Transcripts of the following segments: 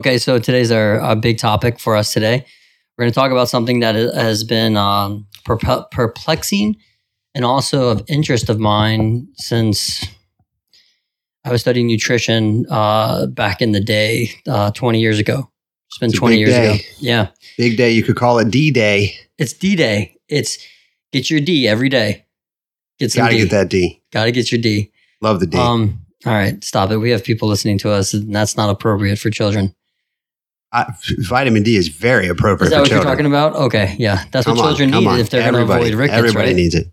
Okay, so today's our, our big topic for us today. We're going to talk about something that has been um, perplexing and also of interest of mine since I was studying nutrition uh, back in the day, uh, 20 years ago. It's been It's 20 years day. ago. Yeah. Big day. You could call it D Day. It's D Day. It's get your D every day. Get some Got to D. get that D. Got to get your D. Love the D. Um, all right, stop it. We have people listening to us, and that's not appropriate for children. I- vitamin D is very appropriate Is that what children. you're talking about? Okay, yeah, that's Come what children need on. if they're going to avoid rickets, Everybody right? needs it.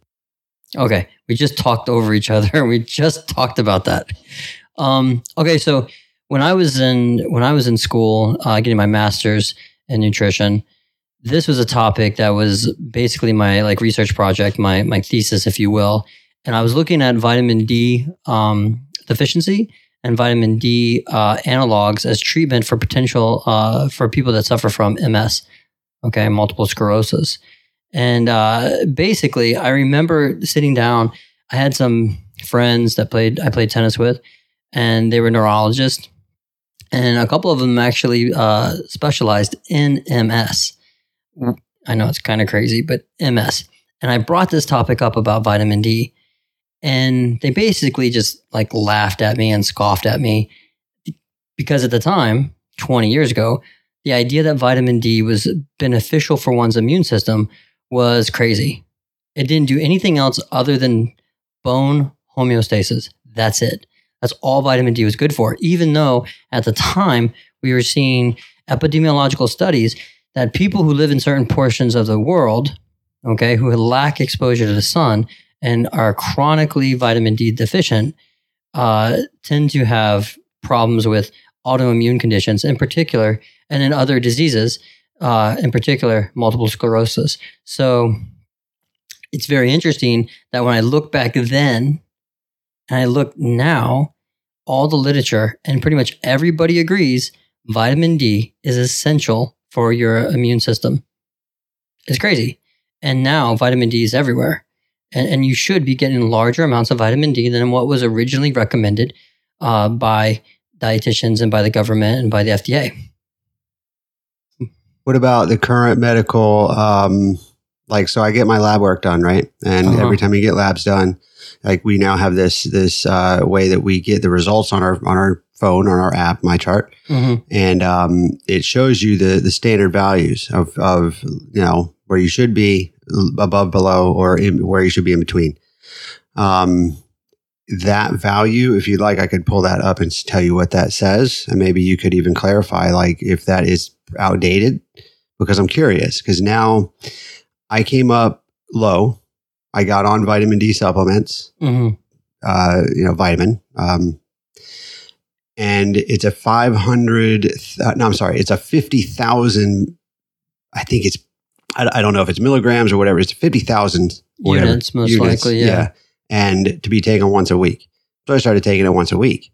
Okay, we just talked over each other. We just talked about that. Um, okay, so when I was in when I was in school, uh, getting my master's in nutrition, this was a topic that was basically my like research project, my my thesis, if you will. And I was looking at vitamin D um, deficiency and vitamin D uh, analogs as treatment for potential uh, for people that suffer from MS, okay, multiple sclerosis. And uh, basically, I remember sitting down. I had some friends that played I played tennis with, and they were neurologists, and a couple of them actually uh, specialized in MS. I know it's kind of crazy, but MS. And I brought this topic up about vitamin D, and they basically just like laughed at me and scoffed at me because at the time, 20 years ago, the idea that vitamin D was beneficial for one's immune system was crazy. It didn't do anything else other than bone homeostasis. That's it. That's all vitamin D was good for, even though at the time we were seeing epidemiological studies that people who live in certain portions of the world, okay, who lack exposure to the sun and are chronically vitamin D deficient, uh, tend to have problems with autoimmune conditions in particular, and in other diseases, uh, in particular, multiple sclerosis. So it's very interesting that when I look back then and I look now, all the literature and pretty much everybody agrees vitamin D is essential for your immune system. It's crazy. And now vitamin D is everywhere. And, and you should be getting larger amounts of vitamin D than what was originally recommended uh, by dietitians and by the government and by the FDA. What about the current medical? Um, like, so I get my lab work done, right? And Uh-huh. every time you get labs done, like we now have this this uh, way that we get the results on our on our phone on our app, MyChart, Mm-hmm. and um, it shows you the the standard values of of you know where you should be above, below, or in, where you should be in between. Um, that value, if you'd like, I could pull that up and tell you what that says, and maybe you could even clarify, like if that is outdated, because I'm curious. Because now I came up low, I got on vitamin D supplements, Mm-hmm. uh, you know, vitamin. Um, and it's a 500, th- uh, no, I'm sorry, it's a 50,000, I think it's, I, I don't know if it's milligrams or whatever, it's 50,000 whatever, Units, most likely, yeah. And to be taken once a week. So I started taking it once a week.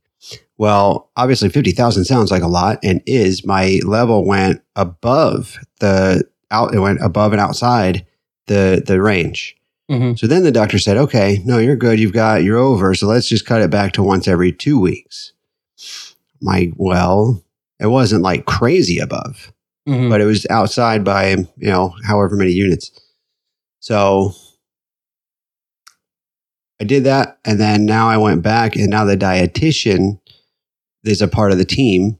Well, obviously 50,000 sounds like a lot and is. My level went above the out, it went above and outside the, the range. Mm-hmm. So then the doctor said, okay, no, you're good. You've got, you're over. So let's just cut it back to once every two weeks. My, well, it wasn't like crazy above, Mm-hmm. but it was outside by, you know, however many units. So I did that. And then now I went back and now the dietitian is a part of the team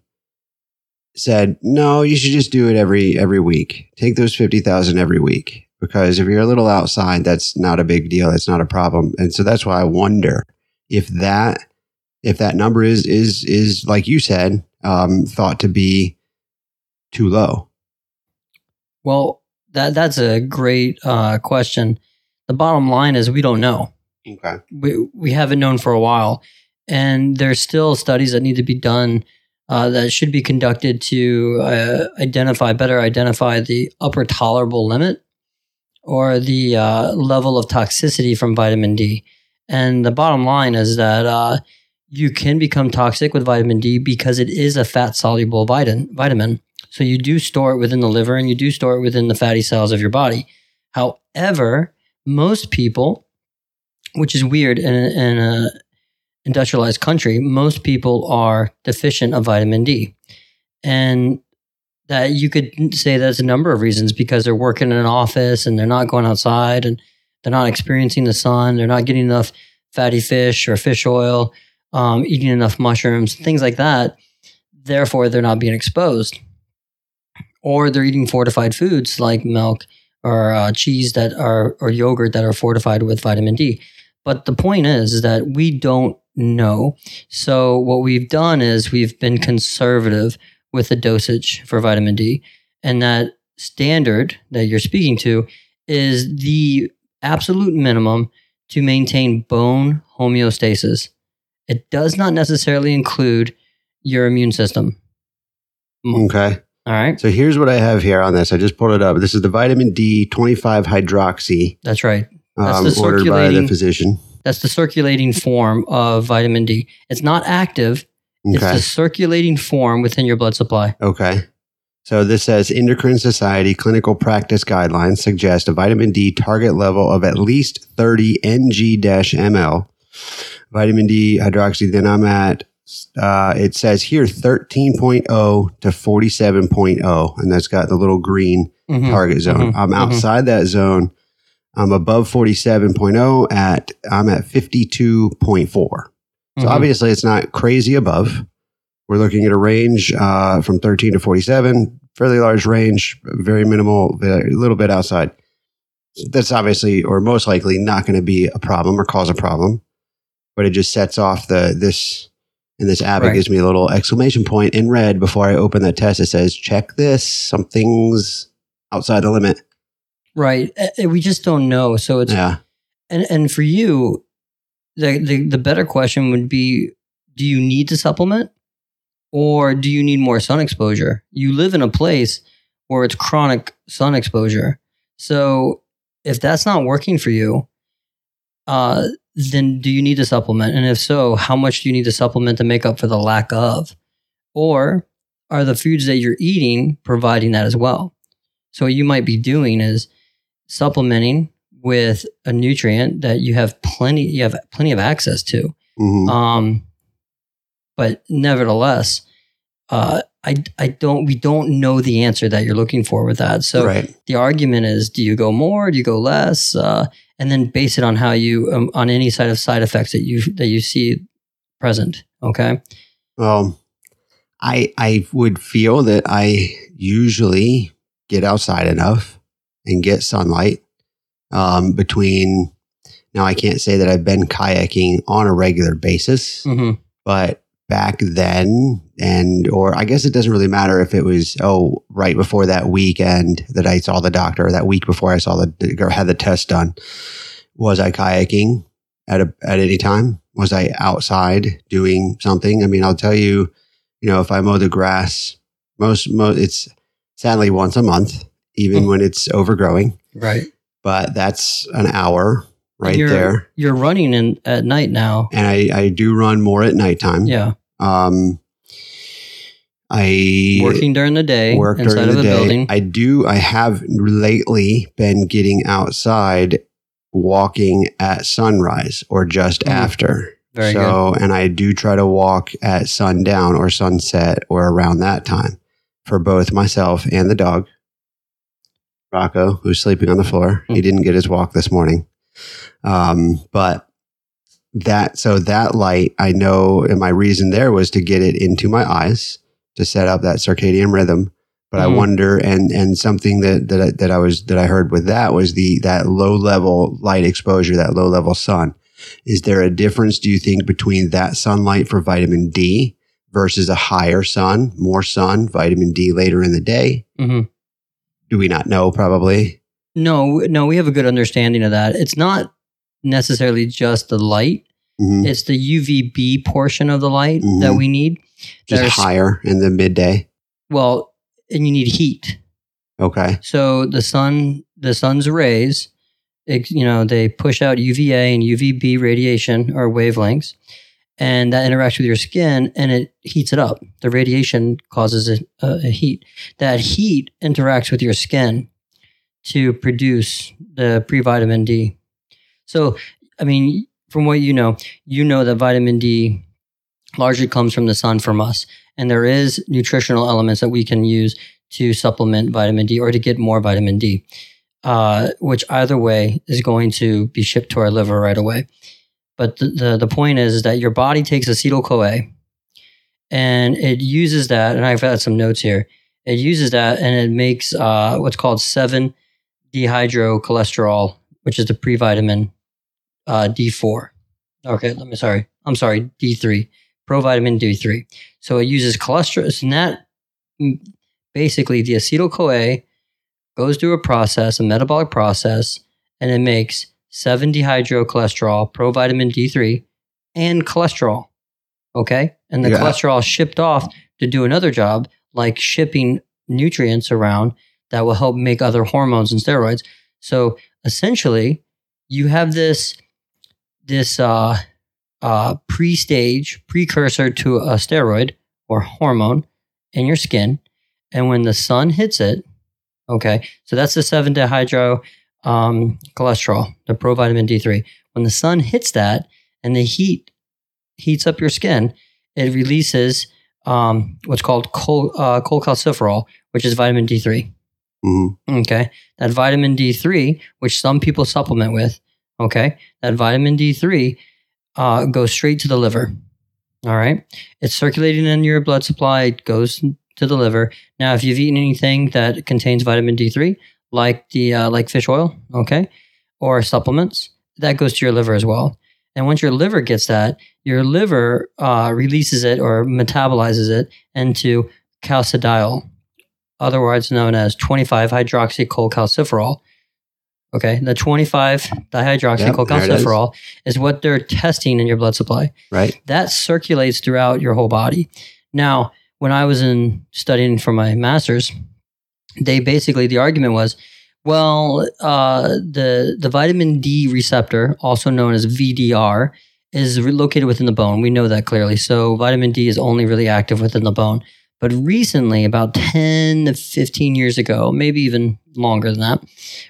said, no, you should just do it every, every week. Take those 50,000 every week because if you're a little outside, that's not a big deal. That's not a problem. And so that's why I wonder if that, if that number is, is, is like you said, um, thought to be too low. Well, that that's a great uh, question. The bottom line is we don't know. Okay. We we haven't known for a while, and there's still studies that need to be done uh, that should be conducted to uh, identify better identify the upper tolerable limit or the uh, level of toxicity from vitamin D. And the bottom line is that uh, you can become toxic with vitamin D because it is a fat soluble vitamin. Vitamin. So you do store it within the liver and you do store it within the fatty cells of your body. However, most people, which is weird in a, in a industrialized country, most people are deficient of vitamin D. and that you could say that's a number of reasons because they're working in an office and they're not going outside and they're not experiencing the sun. They're not getting enough fatty fish or fish oil, um, eating enough mushrooms, things like that. Therefore, they're not being exposed. Or they're eating fortified foods like milk or uh, cheese that are or yogurt that are fortified with vitamin D. But the point is, is that we don't know. So what we've done is we've been conservative with the dosage for vitamin D, and that standard that you're speaking to is the absolute minimum to maintain bone homeostasis. It does not necessarily include your immune system. Okay. All right. So here's what I have here on this. I just pulled it up. This is the vitamin D 25 hydroxy That's right. That's um, the ordered by the physician. That's the circulating form of vitamin D. It's not active. Okay. It's the circulating form within your blood supply. Okay. So this says Endocrine Society clinical practice guidelines suggest a vitamin D target level of at least 30 ng-ml. Vitamin D hydroxy, then I'm at, uh, it says here 13.0 to 47.0, and that's got the little green Mhm. target zone. mhm, I'm mhm. outside that zone. I'm above 47.0 at, I'm at 52.4. So Mhm. obviously, it's not crazy above. We're looking at a range uh, from 13 to 47, fairly large range, very minimal, a little bit outside. That's obviously, or most likely, not going to be a problem or cause a problem. But it just sets off the this, and this app it Right. gives me a little exclamation point in red before I open that test. It says, "Check this. Something's outside the limit." Right. We just don't know. So it's Yeah. and and for you, the, the the better question would be: Do you need to supplement, or do you need more sun exposure? You live in a place where it's chronic sun exposure. So if that's not working for you, uh, then do you need to supplement? And if so, how much do you need to supplement to make up for the lack of? Or are the foods that you're eating providing that as well? So what you might be doing is supplementing with a nutrient that you have plenty you have plenty of access to. Mhm. Um, but nevertheless, uh, I I don't we don't know the answer that you're looking for with that. So right. the argument is: do you go more? Do you go less? Uh, and then base it on how you um, on any side of side effects that you that you see present. Okay. Well, I I would feel that I usually get outside enough and get sunlight um, between. Now I can't say that I've been kayaking on a regular basis, hmm but back then, and or I guess it doesn't really matter if it was oh right before that weekend that I saw the doctor, or that week before I saw the or had the test done. Was I kayaking at a at any time? Was I outside doing something? I mean, I'll tell you, you know, if I mow the grass, most, most it's sadly once a month, even Mm. when it's overgrowing. Right. But that's an hour right you're, there. You're running in at night now. And I, I do run more at nighttime. Yeah. Um, I Working during the day work inside during of the day. building. I do. I have lately been getting outside, walking at sunrise or just Mm. after. Very good. so, and I do try to walk at sundown or sunset or around that time for both myself and the dog. Rocco, who's sleeping on the floor, he Mm. didn't get his walk this morning. Um, but that, so that light, I know, and my reason there was to get it into my eyes to set up that circadian rhythm. But I Mm. wonder, and and something that that I, that I was that I heard with that was the that low level light exposure, that low level sun. Is there a difference, do you think, between that sunlight for vitamin D versus a higher sun, more sun, vitamin D later in the day? Mhm. Do we not know? Probably. No, no, we have a good understanding of that. It's not necessarily just the light; Mhm. it's the UVB portion of the light that Mhm. we need. Just There's- higher in the midday. Well, and you need heat. Okay. So the sun, the sun's rays, it, you know, they push out UVA and UVB radiation or wavelengths, and that interacts with your skin and it heats it up. The radiation causes a, a, a heat. That heat interacts with your skin to produce the pre-vitamin D. So, I mean, from what you know, you know that vitamin D largely comes from the sun from us. And there is nutritional elements that we can use to supplement vitamin D or to get more vitamin D, uh, which either way is going to be shipped to our liver right away. But the, the, the point is, is that your body takes acetyl CoA and it uses that. And I've got some notes here. It uses that and it makes uh, what's called 7 dehydrocholesterol, which is the previtamin uh, D4. Okay, let me, sorry. I'm sorry, D3, provitamin D3. So it uses cholesterol. And that basically the acetyl CoA goes through a process, a metabolic process, and it makes 7 dehydrocholesterol, provitamin D3, and cholesterol. Okay. And the Yeah. cholesterol is shipped off to do another job, like shipping nutrients around that will help make other hormones and steroids. So essentially, you have this this uh, uh, pre-stage precursor to a steroid or hormone in your skin, and when the sun hits it, okay, so that's the seven dehydro um, cholesterol, the provitamin D3. When the sun hits that and the heat heats up your skin, it releases um, what's called chol- uh, cholecalciferol, which is vitamin D3. Mhm. Okay. That vitamin D3, which some people supplement with, okay, that vitamin D3 uh, goes straight to the liver. All right. It's circulating in your blood supply, it goes to the liver. Now, if you've eaten anything that contains vitamin D3, like the uh, like fish oil, okay, or supplements, that goes to your liver as well. And once your liver gets that, your liver uh, releases it or metabolizes it into calcidiol, otherwise known as 25 hydroxycholecalciferol. Okay, the 25 dihydroxycholecalciferol is what they're testing in your blood supply. Right. That circulates throughout your whole body. Now, when I was in studying for my master's, they basically the argument was, well, uh, the the vitamin D receptor, also known as VDR, is located within the bone. We know that clearly. So vitamin D is only really active within the bone. But recently, about 10 to 15 years ago, maybe even longer than that,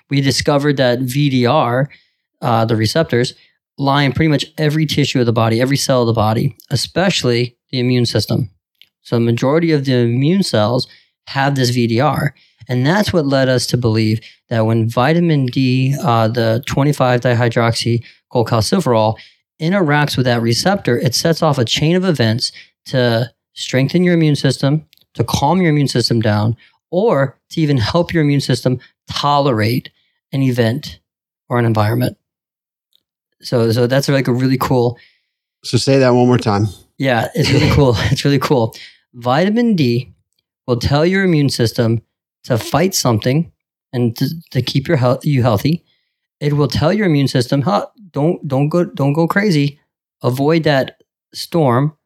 we discovered that VDR, uh, the receptors, lie in pretty much every tissue of the body, every cell of the body, especially the immune system. So the majority of the immune cells have this VDR. And that's what led us to believe that when vitamin D, uh, the 25 dihydroxycholecalciferol, interacts with that receptor, it sets off a chain of events to strengthen your immune system, to calm your immune system down, or to even help your immune system tolerate an event or an environment. So, so that's like a really cool So say that one more time. yeah, it's really cool. It's really cool. Vitamin D will tell your immune system to fight something and to, to keep your health, you healthy. It will tell your immune system, huh, don't don't go don't go crazy. Avoid that storm,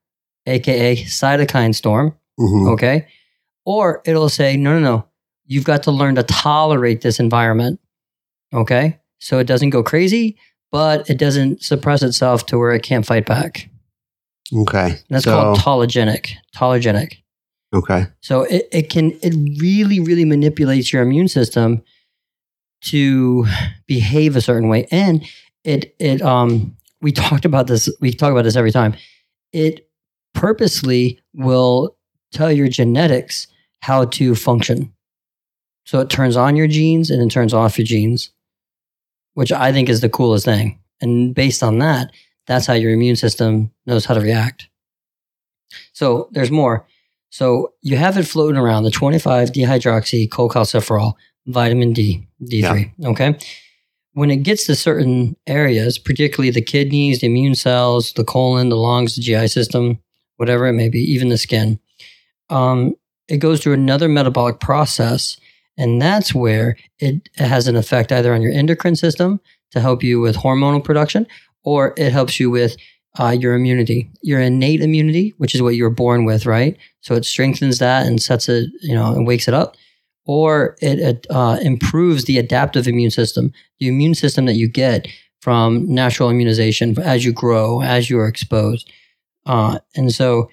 aka cytokine storm. Mhm. Okay. Or it'll say, no, no, no. You've got to learn to tolerate this environment. Okay. So it doesn't go crazy, but it doesn't suppress itself to where it can't fight back. Okay. That's so, called tolerogenic. Tolerogenic. Okay. So it, it can it really really manipulates your immune system to behave a certain way, and it it um we talked about this we talk about this every time. It purposely will tell your genetics how to function. So it turns on your genes and it turns off your genes, which I think is the coolest thing. And based on that, that's how your immune system knows how to react. So there's more. So you have it floating around the 25 dehydroxycholecalciferol, vitamin D, D3. Okay. When it gets to certain areas, particularly the kidneys, the immune cells, the colon, the lungs, the GI system, whatever it may be, even the skin, um, it goes through another metabolic process. And that's where it has an effect either on your endocrine system to help you with hormonal production, or it helps you with uh, your immunity, your innate immunity, which is what you're born with, right? So it strengthens that and sets it, you know, and wakes it up. Or it, it uh, improves the adaptive immune system, the immune system that you get from natural immunization as you grow, as you are exposed. Uh, and so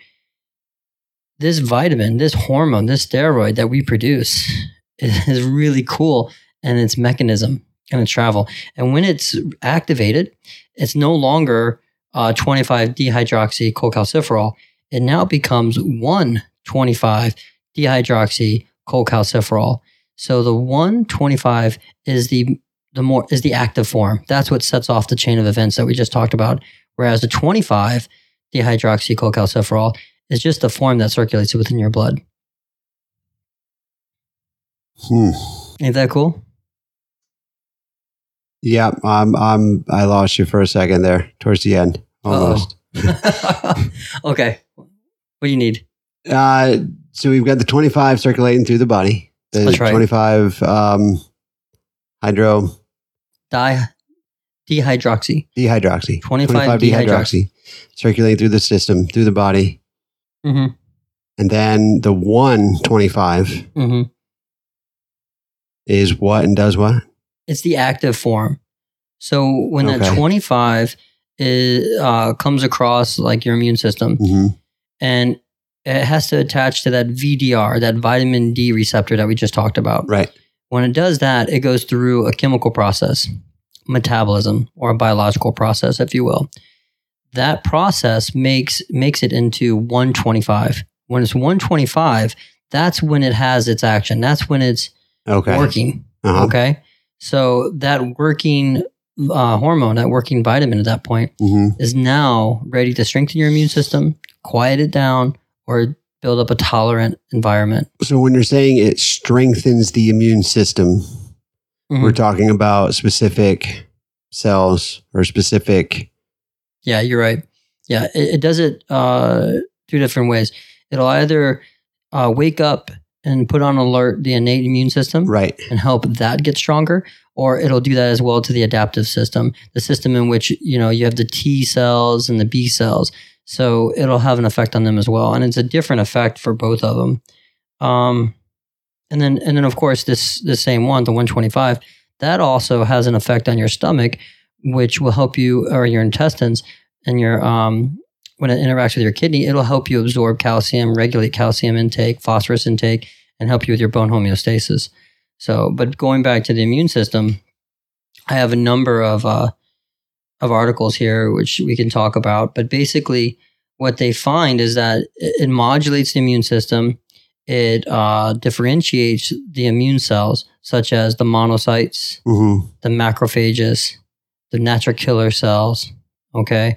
this vitamin, this hormone, this steroid that we produce is really cool and its mechanism and its travel. And when it's activated, it's no longer uh, 25 dehydroxycholecalciferol. it now becomes 125 dihydroxy cholecalciferol. So the 125 is the the more is the active form. That's what sets off the chain of events that we just talked about. Whereas the 25 dihydroxy cholecalciferol is just the form that circulates within your blood. Hmm. Ain't that cool? Yeah, I'm. I'm. I lost you for a second there, towards the end, almost. okay. What do you need? Uh, so we've got the 25 circulating through the body. The That's right. 25 um, hydro Di dehydroxy. dehydroxy. 25 dehydroxy circulating through the system, through the body. Mm-hmm. And then the 125 Mm-hmm. is what and does what? It's the active form. So when that 25 is, uh, comes across like your immune system hmm and it has to attach to that VDR, that vitamin D receptor that we just talked about. Right. When it does that, it goes through a chemical process, metabolism, or a biological process, if you will. That process makes makes it into 125. When it's 125, that's when it has its action. That's when it's Okay. working. Uh-huh. Okay. So that working uh, hormone, that working vitamin at that point hmm is now ready to strengthen your immune system, quiet it down, or build up a tolerant environment. So when you're saying it strengthens the immune system, Mhm. we're talking about specific cells or specific. Yeah, you're right. Yeah, it, it does it uh, two different ways. It'll either uh, wake up and put on alert the innate immune system Right. and help that get stronger, or it'll do that as well to the adaptive system, the system in which you know you have the T cells and the B cells. So it'll have an effect on them as well, and it's a different effect for both of them. Um, and then and then of course this this same one, the 125, that also has an effect on your stomach, which will help you or your intestines and your um when it interacts with your kidney, it'll help you absorb calcium, regulate calcium intake, phosphorus intake, and help you with your bone homeostasis. So, but going back to the immune system, I have a number of uh, of articles here which we can talk about. But basically, what they find is that it modulates the immune system. It uh, differentiates the immune cells, such as the monocytes, hmm the macrophages, the natural killer cells. Okay.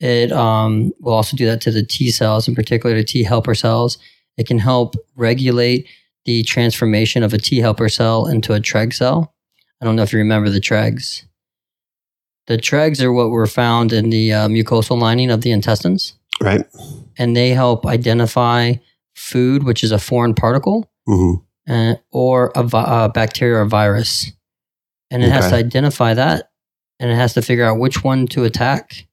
It um, will also do that to the T cells, in particular the T helper cells. It can help regulate the transformation of a T helper cell into a Treg cell. I don't know if you remember the Tregs. The Tregs are what were found in the uh, mucosal lining of the intestines, Right. and they help identify food, which is a foreign particle, hmm uh, or a, vi- a bacteria or virus. And it has to identify that and it has to figure out which one to attack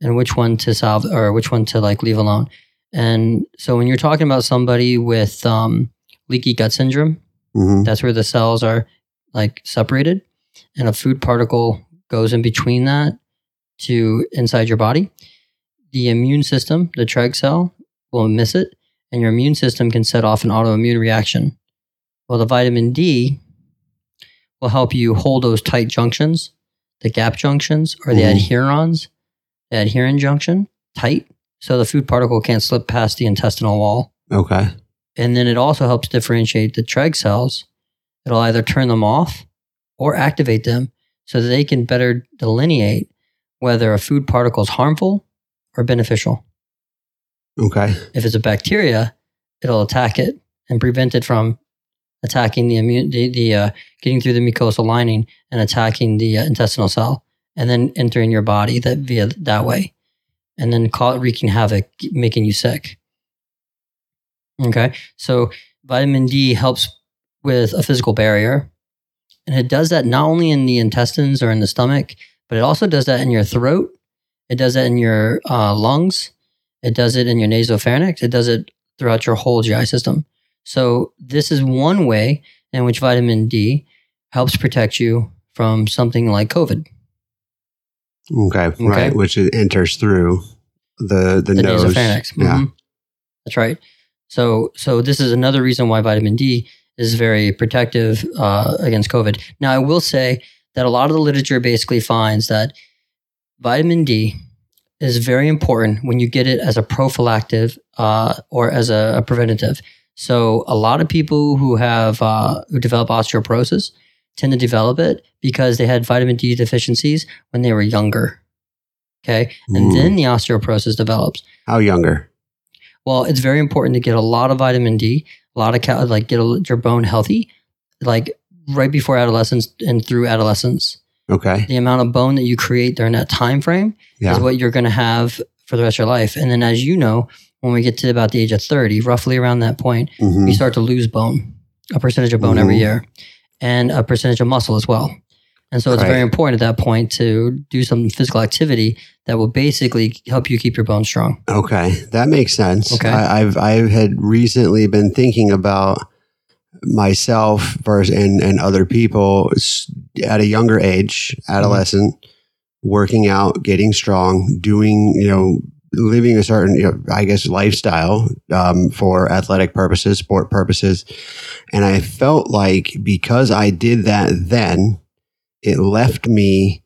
and which one to solve or which one to like leave alone. And so when you're talking about somebody with um, leaky gut syndrome, hmm that's where the cells are like separated and a food particle goes in between that to inside your body. The immune system, the Treg cell, will miss it and your immune system can set off an autoimmune reaction. Well, the vitamin D will help you hold those tight junctions, the gap junctions or the Mhm. adherens, the adherent junction tight so the food particle can't slip past the intestinal wall. Okay. And then it also helps differentiate the Treg cells. It'll either turn them off or activate them so that they can better delineate whether a food particle is harmful or beneficial. Okay. If it's a bacteria, it'll attack it and prevent it from attacking the immune, the, the uh, getting through the mucosal lining and attacking the uh, intestinal cell, and then entering your body that via that way, and then call, wreaking havoc, making you sick. Okay, so vitamin D helps with a physical barrier, and it does that not only in the intestines or in the stomach, but it also does that in your throat. It does that in your uh, lungs. It does it in your nasopharynx. It does it throughout your whole GI system. So this is one way in which vitamin D helps protect you from something like COVID. Okay. Right. Which it enters through the the, the nose. nasopharynx. Yeah. Mhm. That's right. So, so this is another reason why vitamin D is very protective uh, against COVID. Now, I will say that a lot of the literature basically finds that vitamin D is very important when you get it as a prophylactic uh, or as a, a, preventative. So a lot of people who have uh, who develop osteoporosis tend to develop it because they had vitamin D deficiencies when they were younger. Okay, and then the osteoporosis develops. How younger? Well, it's very important to get a lot of vitamin D, a lot of cal- like get a, your bone healthy, like right before adolescence and through adolescence. Okay. The amount of bone that you create during that time frame Yeah. is what you're going to have for the rest of your life. And then, as you know, when we get to about the age of 30, roughly around that point, Mhm. you start to lose bone, a percentage of bone every Mhm. year, and a percentage of muscle as well. And so it's Right. very important at that point to do some physical activity that will basically help you keep your bones strong. Okay, that makes sense. Okay. I, I've I had recently been thinking about myself versus and and other people at a younger age, adolescent, working out, getting strong, doing you know living a certain you know, I guess lifestyle um, for athletic purposes, sport purposes, and I felt like because I did that then, it left me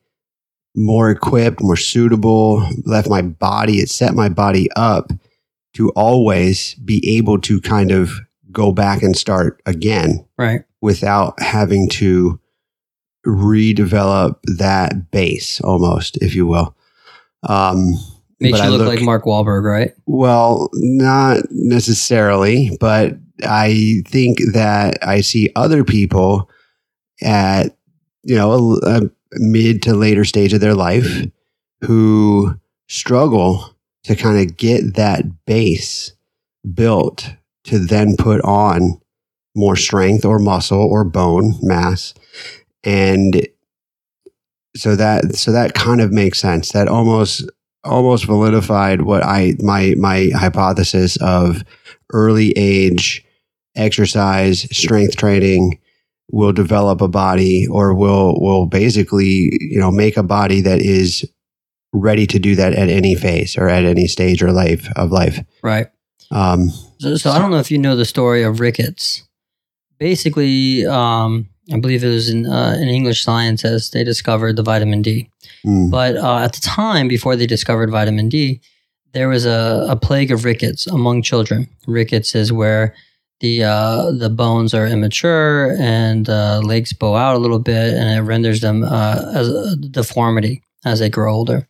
more equipped, more suitable, left my body, it set my body up to always be able to kind of go back and start again Right. without having to redevelop that base almost, if you will. Um, Makes you I look, like Mark Wahlberg, right? well, not necessarily, but I think that I see other people at you know a, a mid to later stage of their life who struggle to kind of get that base built to then put on more strength or muscle or bone mass. And so that so that kind of makes sense. That almost almost validified what I my my hypothesis of early age exercise strength training will develop a body or will will basically you know make a body that is ready to do that at any phase or at any stage or life of life. Right. Um So, so I don't know if you know the story of rickets. Basically, um, I believe it was in, uh, in English Sciences they discovered the vitamin D. mm, But uh, at the time, before they discovered vitamin D, there was a, a plague of rickets among children. Rickets is where the uh, the bones are immature and uh, legs bow out a little bit, and it renders them uh, as a deformity as they grow older.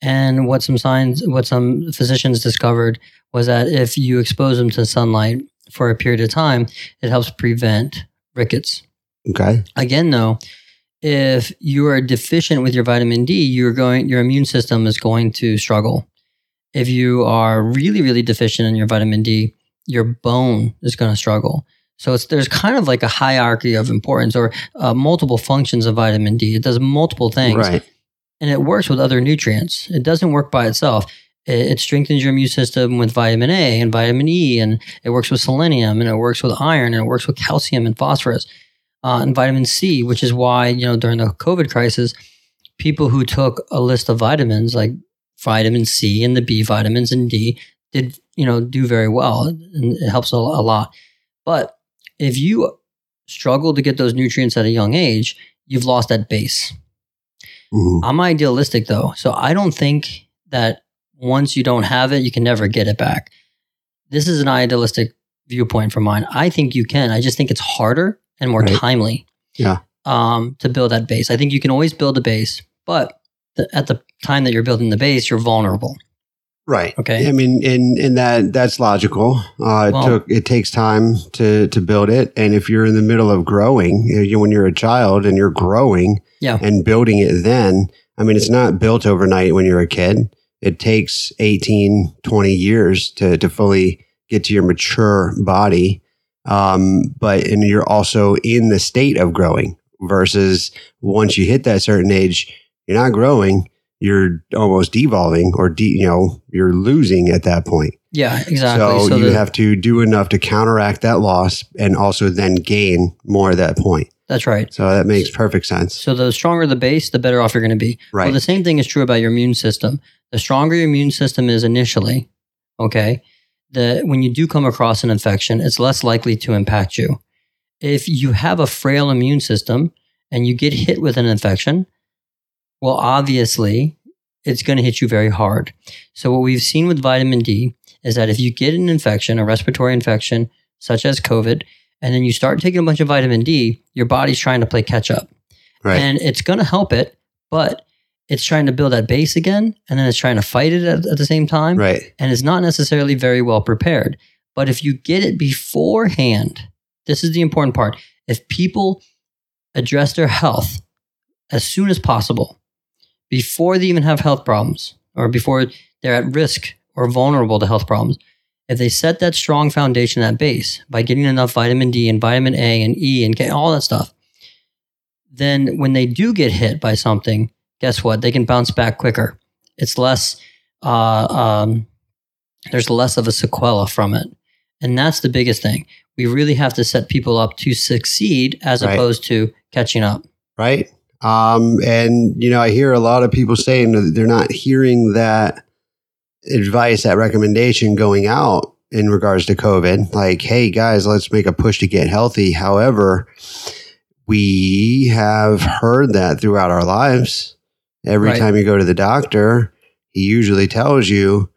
And what some science, what some physicians discovered was that if you expose them to sunlight for a period of time, it helps prevent rickets. okay Again, though, if you are deficient with your vitamin D, you're going your immune system is going to struggle. If you are really, really deficient in your vitamin D, your bone is going to struggle. So it's there's kind of like a hierarchy of importance or uh, multiple functions of vitamin D. It does multiple things, right and it works with other nutrients. It doesn't work by itself. It, it strengthens your immune system with vitamin A and vitamin E, and it works with selenium, and it works with iron, and it works with calcium and phosphorus, uh, and vitamin C, which is why you know during the COVID crisis, people who took a list of vitamins like vitamin C and the B vitamins and D did you know do very well, and it helps a, a lot. But if you struggle to get those nutrients at a young age, you've lost that base. I'm idealistic though, so I don't think that once you don't have it, you can never get it back. This is an idealistic viewpoint from mine. I think you can. I just think it's harder and more Right. timely. Yeah. Um, to build that base, I think you can always build a base, but the, at the time that you're building the base, you're vulnerable. Right. Okay. I mean, and and that that's logical. Uh, it Well- took it takes time to to build it, and if you're in the middle of growing, you when you're a child and you're growing, Yeah. and building it, then I mean, it's not built overnight when you're a kid. It takes 18, 20 years to to fully get to your mature body. Um, but and you're also in the state of growing versus once you hit that certain age, you're not growing you're almost devolving or de, you know you're losing at that point. Yeah, exactly. So, So, you the- have to do enough to counteract that loss and also then gain more at that point. That's right. So that makes perfect sense. So the stronger the base, the better off you're going to be. Right. Well, the same thing is true about your immune system. The stronger your immune system is initially, okay, the when you do come across an infection, it's less likely to impact you. If you have a frail immune system and you get hit with an infection, well, obviously it's going to hit you very hard. So what we've seen with vitamin D is that if you get an infection, a respiratory infection such as COVID, and then you start taking a bunch of vitamin D, your body's trying to play catch up. Right. And it's going to help it, but it's trying to build that base again, and then it's trying to fight it at, at the same time. right. And it's not necessarily very well prepared. But if you get it beforehand, this is the important part. If people address their health as soon as possible, before they even have health problems or before they're at risk or vulnerable to health problems, if they set that strong foundation, that base by getting enough vitamin D and vitamin A and E and K, all that stuff, then when they do get hit by something, guess what? They can bounce back quicker. It's less, uh, um, there's less of a sequela from it. And that's the biggest thing. We really have to set people up to succeed as Right. opposed to catching up. right? Um, and you know, I hear a lot of people saying that they're not hearing that advice, that recommendation going out in regards to COVID. Like, hey guys, let's make a push to get healthy. However, we have heard that throughout our lives. Every Right. time you go to the doctor, he usually tells you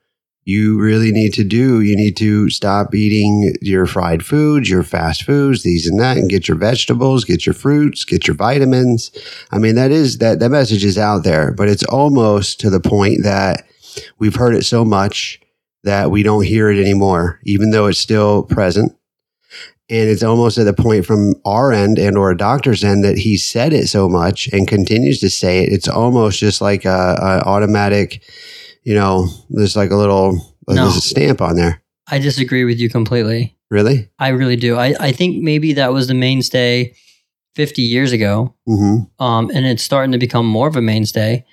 you really need to do you need to stop eating your fried foods your fast foods these and that and get your vegetables get your fruits get your vitamins i mean that is that that message is out there but it's almost to the point that we've heard it so much that we don't hear it anymore even though it's still present and it's almost at the point from our end and or a doctor's end that he said it so much and continues to say it it's almost just like a, a automatic you know there's like a little No. there's a stamp on there I disagree with you completely. really I really do. I, I think maybe that was the mainstay 50 years ago. mm-hmm Um, and it's starting to become more of a mainstay.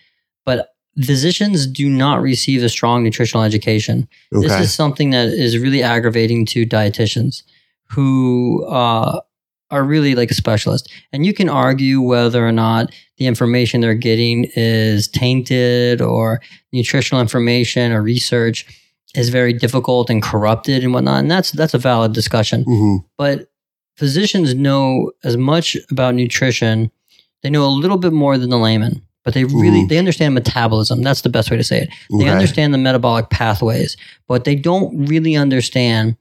But physicians do not receive a strong nutritional education. okay This is something that is really aggravating to dietitians who uh, are really like a specialist. And you can argue whether or not the information they're getting is tainted or nutritional information or research is very difficult and corrupted and whatnot. And that's that's a valid discussion. hmm But physicians know as much about nutrition. They know a little bit more than the layman. But they really Mhm. they understand metabolism. That's the best way to say it. They Okay. understand the metabolic pathways, but they don't really understand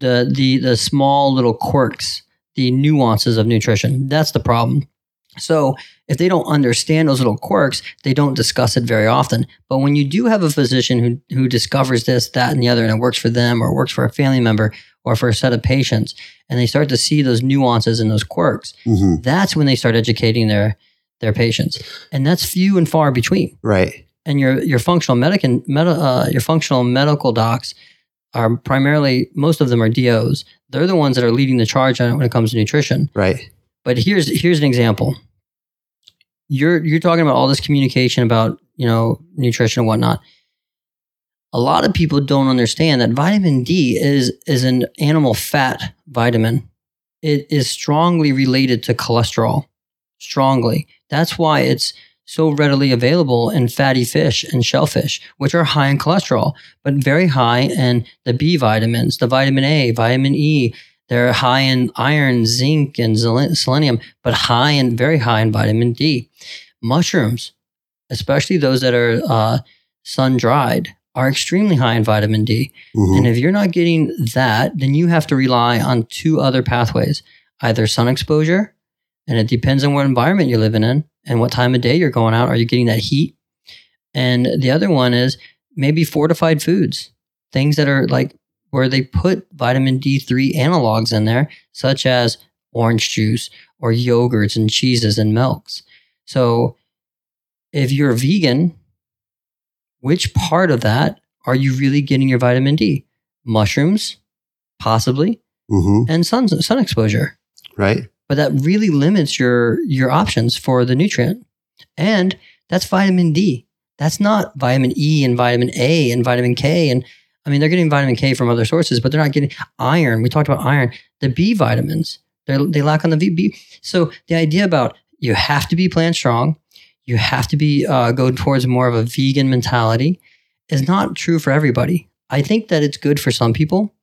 the the the small little quirks, the nuances of nutrition. That's the problem. So if they don't understand those little quirks, they don't discuss it very often. But when you do have a physician who who discovers this, that, and the other, and it works for them, or works for a family member, or for a set of patients, and they start to see those nuances and those quirks, hmm that's when they start educating their their patients, and that's few and far between right and your your functional medic and med- uh, your functional medical docs are primarily most of them are DOs. They're the ones that are leading the charge on it when it comes to nutrition. right But here's here's an example. You're you're talking about all this communication about you know nutrition and whatnot. A lot of people don't understand that vitamin D is is an animal fat vitamin. It is strongly related to cholesterol. Strongly. That's why it's so readily available in fatty fish and shellfish, which are high in cholesterol, but very high in the B vitamins, the vitamin A, vitamin E. They're high in iron, zinc, and selenium, but high and very high in vitamin D. Mushrooms, especially those that are uh, sun dried, are extremely high in vitamin D. hmm And if you're not getting that, then you have to rely on two other pathways either sun exposure, and it depends on what environment you're living in and what time of day you're going out. Are you getting that heat? And the other one is maybe fortified foods, things that are like where they put vitamin D3 analogs in there, such as orange juice or yogurts and cheeses and milks. So if you're vegan, which part of that are you really getting your vitamin D? Mushrooms, possibly, hmm and sun sun exposure. right But that really limits your your options for the nutrient. And that's vitamin D. That's not vitamin E and vitamin A and vitamin K. And I mean, they're getting vitamin K from other sources, but they're not getting iron. We talked about iron. The B vitamins, they they lack on the VB. So the idea about you have to be plant strong, you have to be uh, go towards more of a vegan mentality is not true for everybody. I think that it's good for some people,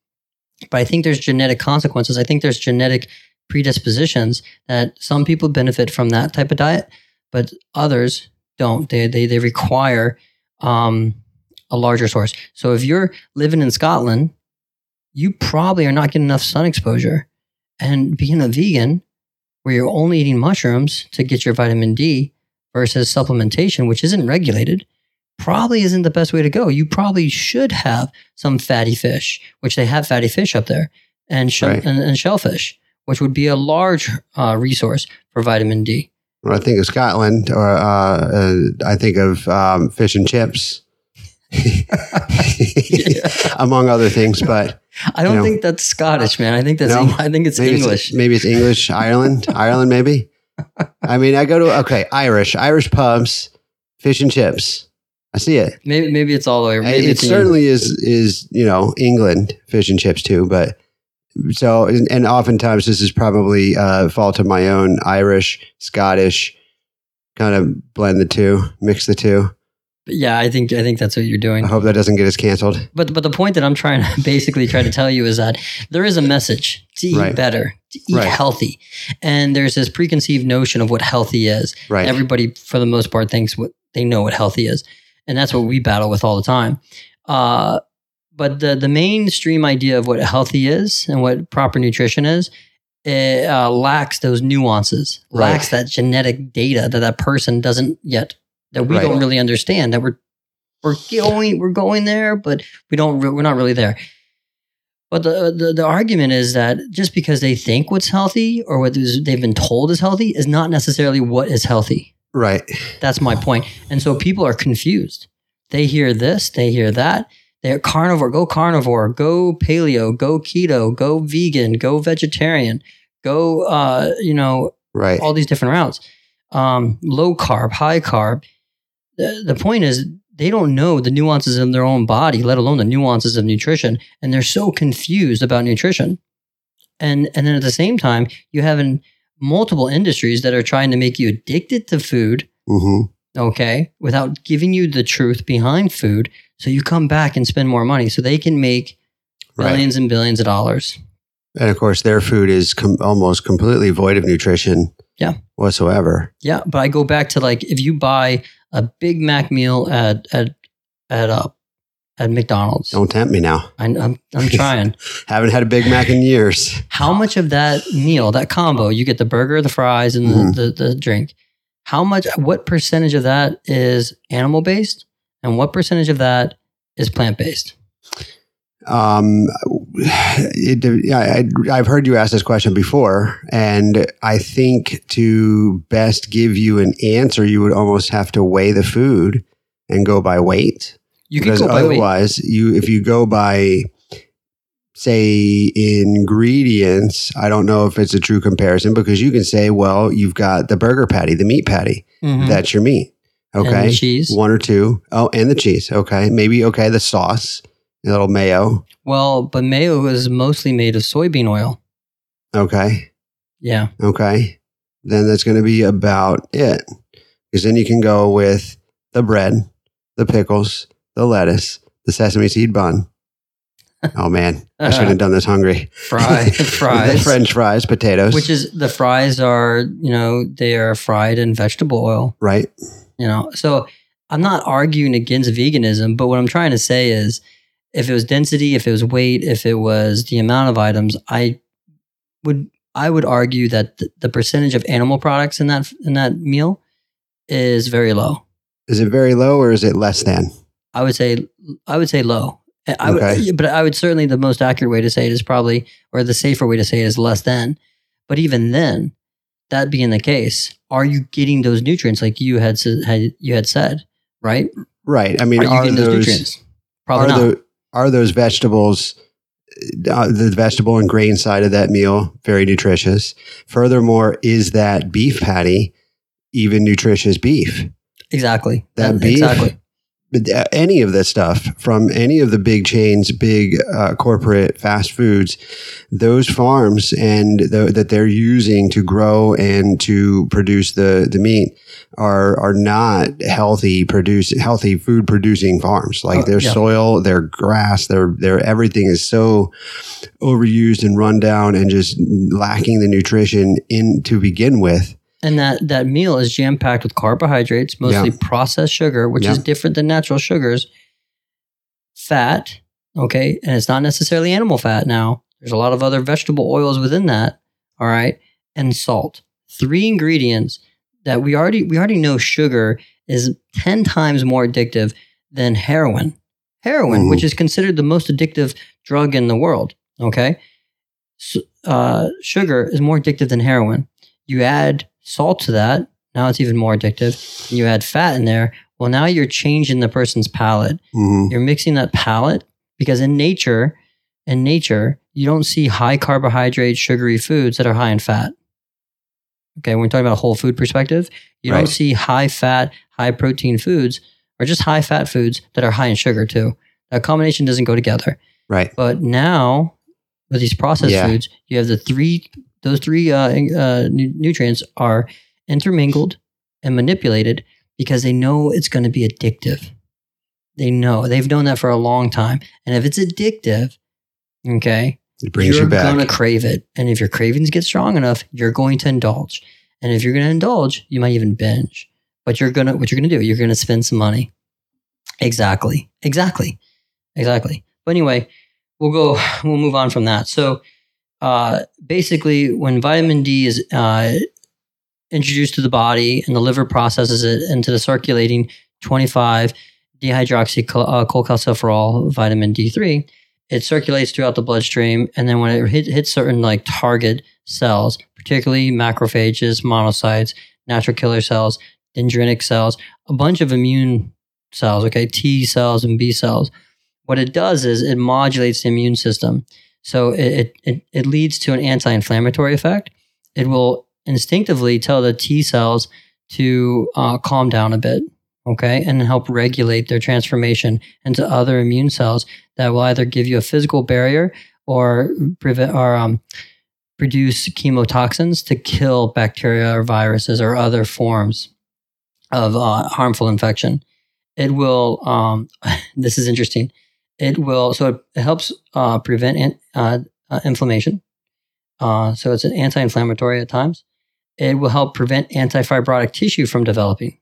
but I think there's genetic consequences. I think there's genetic predispositions that some people benefit from that type of diet, but others don't. They they they require um, a larger source. So if you're living in Scotland, you probably are not getting enough sun exposure. And being a vegan, where you're only eating mushrooms to get your vitamin D versus supplementation, which isn't regulated, probably isn't the best way to go. You probably should have some fatty fish, which they have fatty fish up there, and, sh- Right. and, and shellfish, which would be a large uh, resource for vitamin D. When I think of Scotland, or uh, uh, I think of um, fish and chips, among other things. But I don't You know. think that's Scottish, man. I think that's No? Eng- I think it's maybe English. It's, maybe it's English, Ireland, Ireland, maybe. I mean, I go to okay, Irish, Irish pubs, fish and chips. I see it. Maybe maybe it's all the way. it Maybe it certainly is is you know England fish and chips too, but so and and oftentimes this is probably uh, fault of my own Irish, Scottish, kind of blend the two, mix the two. Yeah, I think I think that's what you're doing. I hope that doesn't get us canceled. But but the point that I'm trying to basically try to tell you is that there is a message to eat Right. better, to eat Right. healthy, and there's this preconceived notion of what healthy is. Right. Everybody, for the most part, thinks what they know what healthy is, and that's what we battle with all the time. Uh, but the the mainstream idea of what healthy is and what proper nutrition is. It uh, lacks those nuances, Right. lacks that genetic data that that person doesn't yet, that we Right. don't really understand. That we're we're going we're going there, but we don't re- we're not really there. But the, the the argument is that just because they think what's healthy or what they've been told is healthy is not necessarily what is healthy. right. That's my point. And so people are confused. They hear this, they hear that. They're carnivore, go carnivore, go paleo, go keto, go vegan, go vegetarian, go uh, you know, Right. all these different routes. Um, low carb, high carb. The, the point is, they don't know the nuances of their own body, let alone the nuances of nutrition, and they're so confused about nutrition. And and then at the same time, you have in multiple industries that are trying to make you addicted to food, hmm okay, without giving you the truth behind food, so you come back and spend more money, so they can make Right. billions and billions of dollars. And of course, their food is com- almost completely void of nutrition. Yeah. Whatsoever. Yeah, but I go back to like if you buy a Big Mac meal at at at uh, at McDonald's. Don't tempt me now. I, I'm I'm trying. Haven't had a Big Mac in years. How much of that meal, that combo, you get the burger, the fries, and the, the the drink? How much? What percentage of that is animal based, and what percentage of that is plant based? Um, it, I, I've heard you ask this question before, and I think to best give you an answer, you would almost have to weigh the food and go by weight. You can because go by weight. otherwise, you if you go by say ingredients, I don't know if it's a true comparison because you can say, well, you've got the burger patty, the meat patty, Mhm. that's your meat. And Okay, the cheese. one or two. Oh, and the cheese. Okay, maybe okay the sauce, a little mayo. Well, but mayo is mostly made of soybean oil. Okay, Yeah. okay, then that's going to be about it. Because then you can go with the bread, the pickles, the lettuce, the sesame seed bun. Oh man, I shouldn't have done this hungry. Fry, the. French fries, potatoes, Which is the fries are, you know, they are fried in vegetable oil. right. You know so i'm not arguing against veganism but what i'm trying to say is if it was density if it was weight if it was the amount of items i would i would argue that the, the percentage of animal products in that in that meal is very low Is it very low or is it less than? i would say i would say low I would, Okay. but I would certainly the most accurate way to say it is probably, or the safer way to say it is less than. But even then, that being the case, are you getting those nutrients like you had had you had said, right? Right. I mean, are you are, getting those, those nutrients? Probably are not. the are those vegetables uh, the vegetable and grain side of that meal very nutritious? Furthermore, is that beef patty even nutritious beef? exactly. That That- beef Exactly. But any of this stuff from any of the big chains, big uh, corporate fast foods, those farms and the, that they're using to grow and to produce the, the meat are are not healthy produce healthy food producing farms. Like Oh, their yeah. soil, their grass, their their everything is so overused and run down and just lacking the nutrition in to begin with and that that meal is jam packed with carbohydrates, mostly Yeah. processed sugar, which is different than natural sugars. Fat, okay, and it's not necessarily animal fat. Now, there's a lot of other vegetable oils within that. All right, and salt. Three ingredients that we already we already know sugar is ten times more addictive than heroin. Heroin, Mhm. which is considered the most addictive drug in the world. Okay, S uh, sugar is more addictive than heroin. You add salt to that, now it's even more addictive. You add fat in there. Well, now you're changing the person's palate. Mhm. You're mixing that palate because in nature, in nature, you don't see high carbohydrate, sugary foods that are high in fat. Okay, when we're talking about a whole food perspective, you Right. don't see high fat, high protein foods or just high fat foods that are high in sugar too. That combination doesn't go together. Right. But now, with these processed Yeah. foods, you have the three; those three uh, uh, nutrients are intermingled and manipulated because they know it's going to be addictive. They know they've known that for a long time, and if it's addictive, okay, It brings you're you back. to crave it. And if your cravings get strong enough, you're going to indulge. And if you're going to indulge, you might even binge. But you're going to, what you're going to do, you're going to spend some money. Exactly. Exactly. Exactly. But anyway, we'll go, we'll move on from that. So, uh, basically, when vitamin D is uh, introduced to the body and the liver processes it into the circulating 25 dehydroxycholecalciferol vitamin D3, it circulates throughout the bloodstream. And then when it hit, hits certain like target cells, particularly macrophages, monocytes, natural killer cells, dendritic cells, a bunch of immune cells, okay, T cells and B cells, what it does is it modulates the immune system. So it, it, it, leads to an anti inflammatory effect. It will instinctively tell the T cells to uh, calm down a bit, okay, and help regulate their transformation into other immune cells that will either give you a physical barrier or prevent or um, produce chemotoxins to kill bacteria or viruses or other forms of uh, harmful infection. It will. Um, this is interesting. It will. So it, helps uh, prevent in, uh, uh, inflammation. Uh, so it's an anti-inflammatory at times. It will help prevent antifibrotic tissue from developing,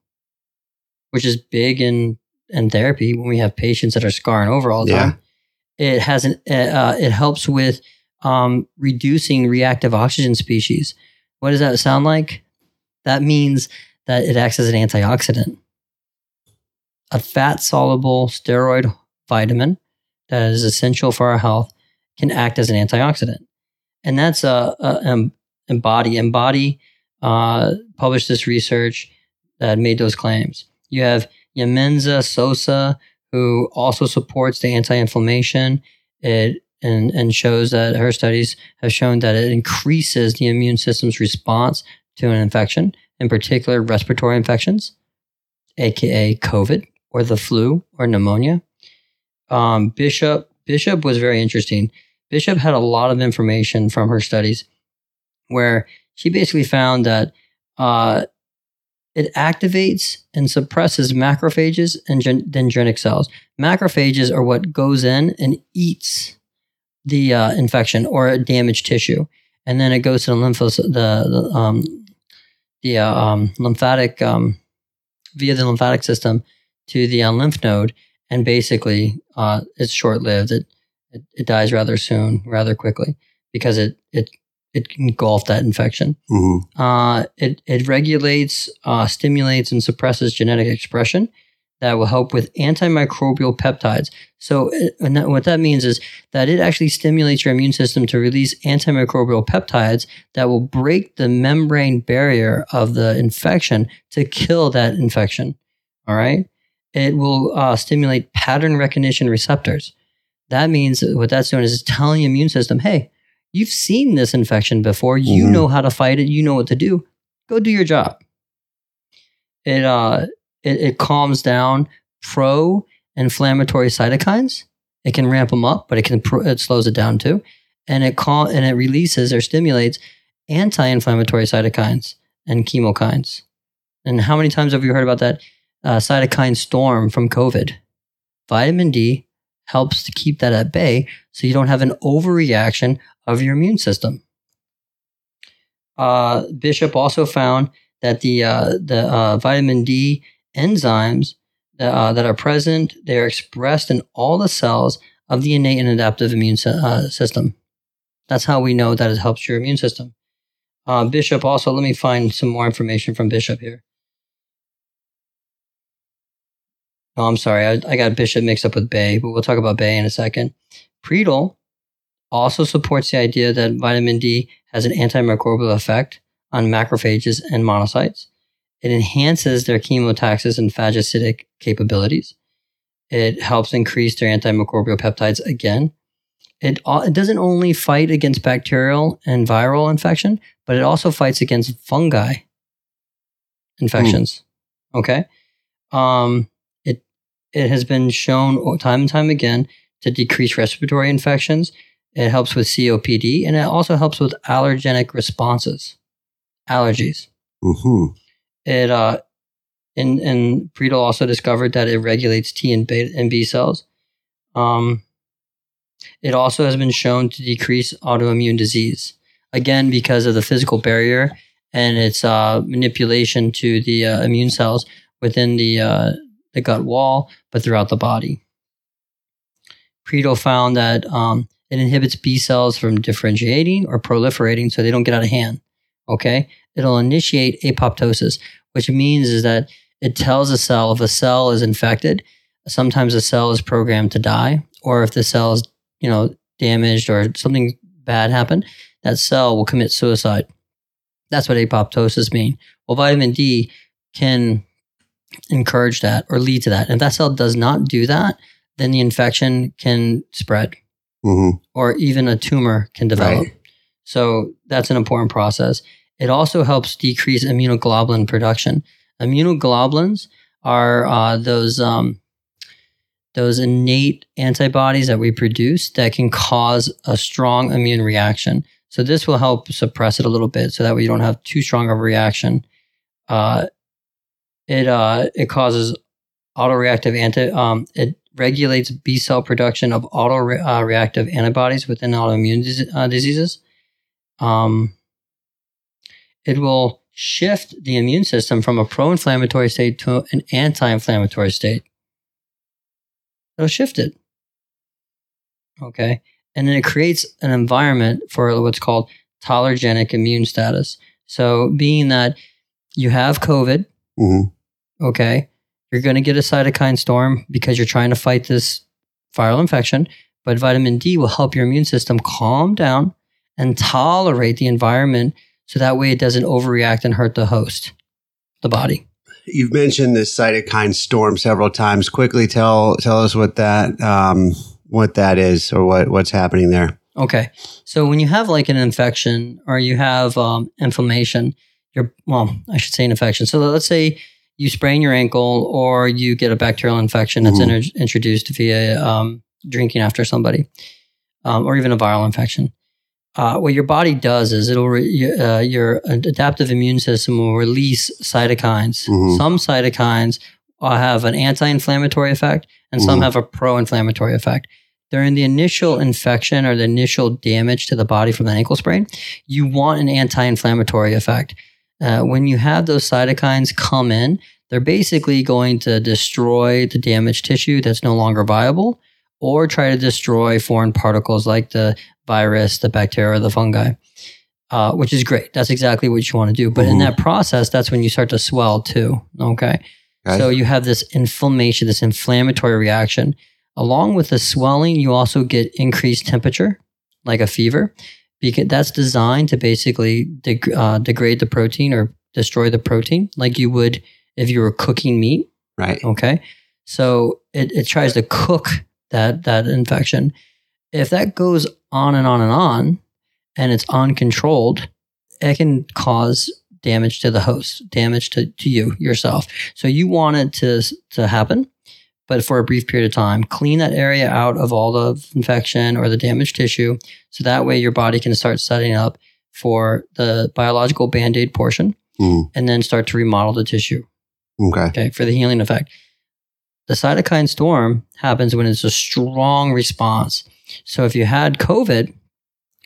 which is big in in therapy when we have patients that are scarring over all the Yeah. time. It has an. Uh, it helps with um, reducing reactive oxygen species. What does that sound like? That means that it acts as an antioxidant. A fat soluble steroid vitamin that is essential for our health can act as an antioxidant. And that's a, a um, Embody. Embody uh, published this research that made those claims. You have Yamenza Sosa, who also supports the anti-inflammation. It and and shows that her studies have shown that it increases the immune system's response to an infection, in particular respiratory infections, aka COVID or the flu or pneumonia. Um, Bishop Bishop was very interesting. Bishop had a lot of information from her studies where she basically found that uh, it activates and suppresses macrophages and gen- dendritic cells. Macrophages are what goes in and eats the uh, infection or damaged tissue, and then it goes to the lymphos the the, um, the uh, um, lymphatic um, via the lymphatic system to the uh, lymph node, and basically uh, it's short lived. It, it it dies rather soon, rather quickly, because it it it engulfed that infection. Mhm. Uh, it it regulates, uh, stimulates, and suppresses genetic expression that will help with antimicrobial peptides. So, uh, and that, what that means is that it actually stimulates your immune system to release antimicrobial peptides that will break the membrane barrier of the infection to kill that infection. All right. It will uh, stimulate pattern recognition receptors. That means what that's doing is it's telling the immune system, hey, you've seen this infection before. You Mhm. know how to fight it. You know what to do. Go do your job. It uh it, it calms down pro inflammatory cytokines. It can ramp them up, but it can pro- it slows it down too, and it cal- and it releases or stimulates anti-inflammatory cytokines and chemokines. And how many times have you heard about that uh, cytokine storm from COVID? Vitamin D helps to keep that at bay, so you don't have an overreaction of your immune system. Uh, Bishop also found that the uh, the uh, vitamin D enzymes that, uh, that are present, they are expressed in all the cells of the innate and adaptive immune uh, system. That's how we know that it helps your immune system. Bishop also, let me find some more information from Bishop here. Oh, I'm sorry. I, I got Bishop mixed up with Bay, but we'll talk about Bay in a second. Prietl also supports the idea that vitamin D has an antimicrobial effect on macrophages and monocytes. It enhances their chemotaxis and phagocytic capabilities. It helps increase their antimicrobial peptides again. It, it doesn't only fight against bacterial and viral infection, but it also fights against fungi infections. Mm. Okay. Um, it, has been shown time and time again to decrease respiratory infections. It helps with COPD and it also helps with allergenic responses, allergies. Mm-hmm. It uh, and and Prietl also discovered that it regulates T and beta and B cells. Um, it also has been shown to decrease autoimmune disease again because of the physical barrier and its uh, manipulation to the uh, immune cells within the uh, the gut wall, but throughout the body. Prietl found that um, it inhibits B cells from differentiating or proliferating, so they don't get out of hand. Okay, it'll initiate apoptosis, which means is that it tells a cell if a cell is infected, sometimes a cell is programmed to die, or if the cell is, you know, damaged or something bad happened, that cell will commit suicide. That's what apoptosis means. Well, vitamin D can encourage that or lead to that. And if that cell does not do that, then the infection can spread mm-hmm. or even a tumor can develop. Right. So that's an important process. It also helps decrease immunoglobulin production. Immunoglobulins are uh, those um, those innate antibodies that we produce that can cause a strong immune reaction. So this will help suppress it a little bit, so that way you don't have too strong of a reaction. Uh, it uh, it causes autoreactive anti. Um, it regulates B cell production of autoreactive uh, antibodies within autoimmune dis- uh, diseases. Um, it will shift the immune system from a pro inflammatory state to an anti inflammatory state. It'll shift it. Okay. And then it creates an environment for what's called tolerogenic immune status. So, being that you have COVID, mm-hmm. Okay, you're going to get a cytokine storm because you're trying to fight this viral infection, but vitamin D will help your immune system calm down and tolerate the environment so that way it doesn't overreact and hurt the host, the body. You've mentioned this cytokine storm several times. Quickly tell tell us what that um, what that is or what what's happening there. Okay, so when you have like an infection or you have um, inflammation, you're well, I should say an infection. So let's say you sprain your ankle or you get a bacterial infection that's mm-hmm. inter- introduced via um, drinking after somebody, um, or even a viral infection uh, what your body does is it'll re- uh, your adaptive immune system will release cytokines. Mm-hmm. Some cytokines uh, have an anti-inflammatory effect, and some mm-hmm. have a pro-inflammatory effect. During the initial infection or the initial damage to the body from the ankle sprain, you want an anti-inflammatory effect. Uh, when you have those cytokines come in, they're basically going to destroy the damaged tissue that's no longer viable or try to destroy foreign particles like the virus, the bacteria, the fungi, uh, which is great. That's exactly what you want to do. But mm-hmm. in that process, that's when you start to swell too. Okay? okay. So you have this inflammation, this inflammatory reaction. Along with the swelling, you also get increased temperature, like a fever, because that's designed to basically deg- uh, degrade the protein or destroy the protein, like you would if you were cooking meat. Right. Okay. So it, it tries to cook that that infection if that goes on and on and on and it's uncontrolled, it can cause damage to the host, damage to, to you yourself. So you want it to, to happen, but for a brief period of time, clean that area out of all the infection or the damaged tissue. So that way your body can start setting up for the biological band aid portion mm. and then start to remodel the tissue. Okay. Okay. For the healing effect. The cytokine storm happens when it's a strong response so if you had COVID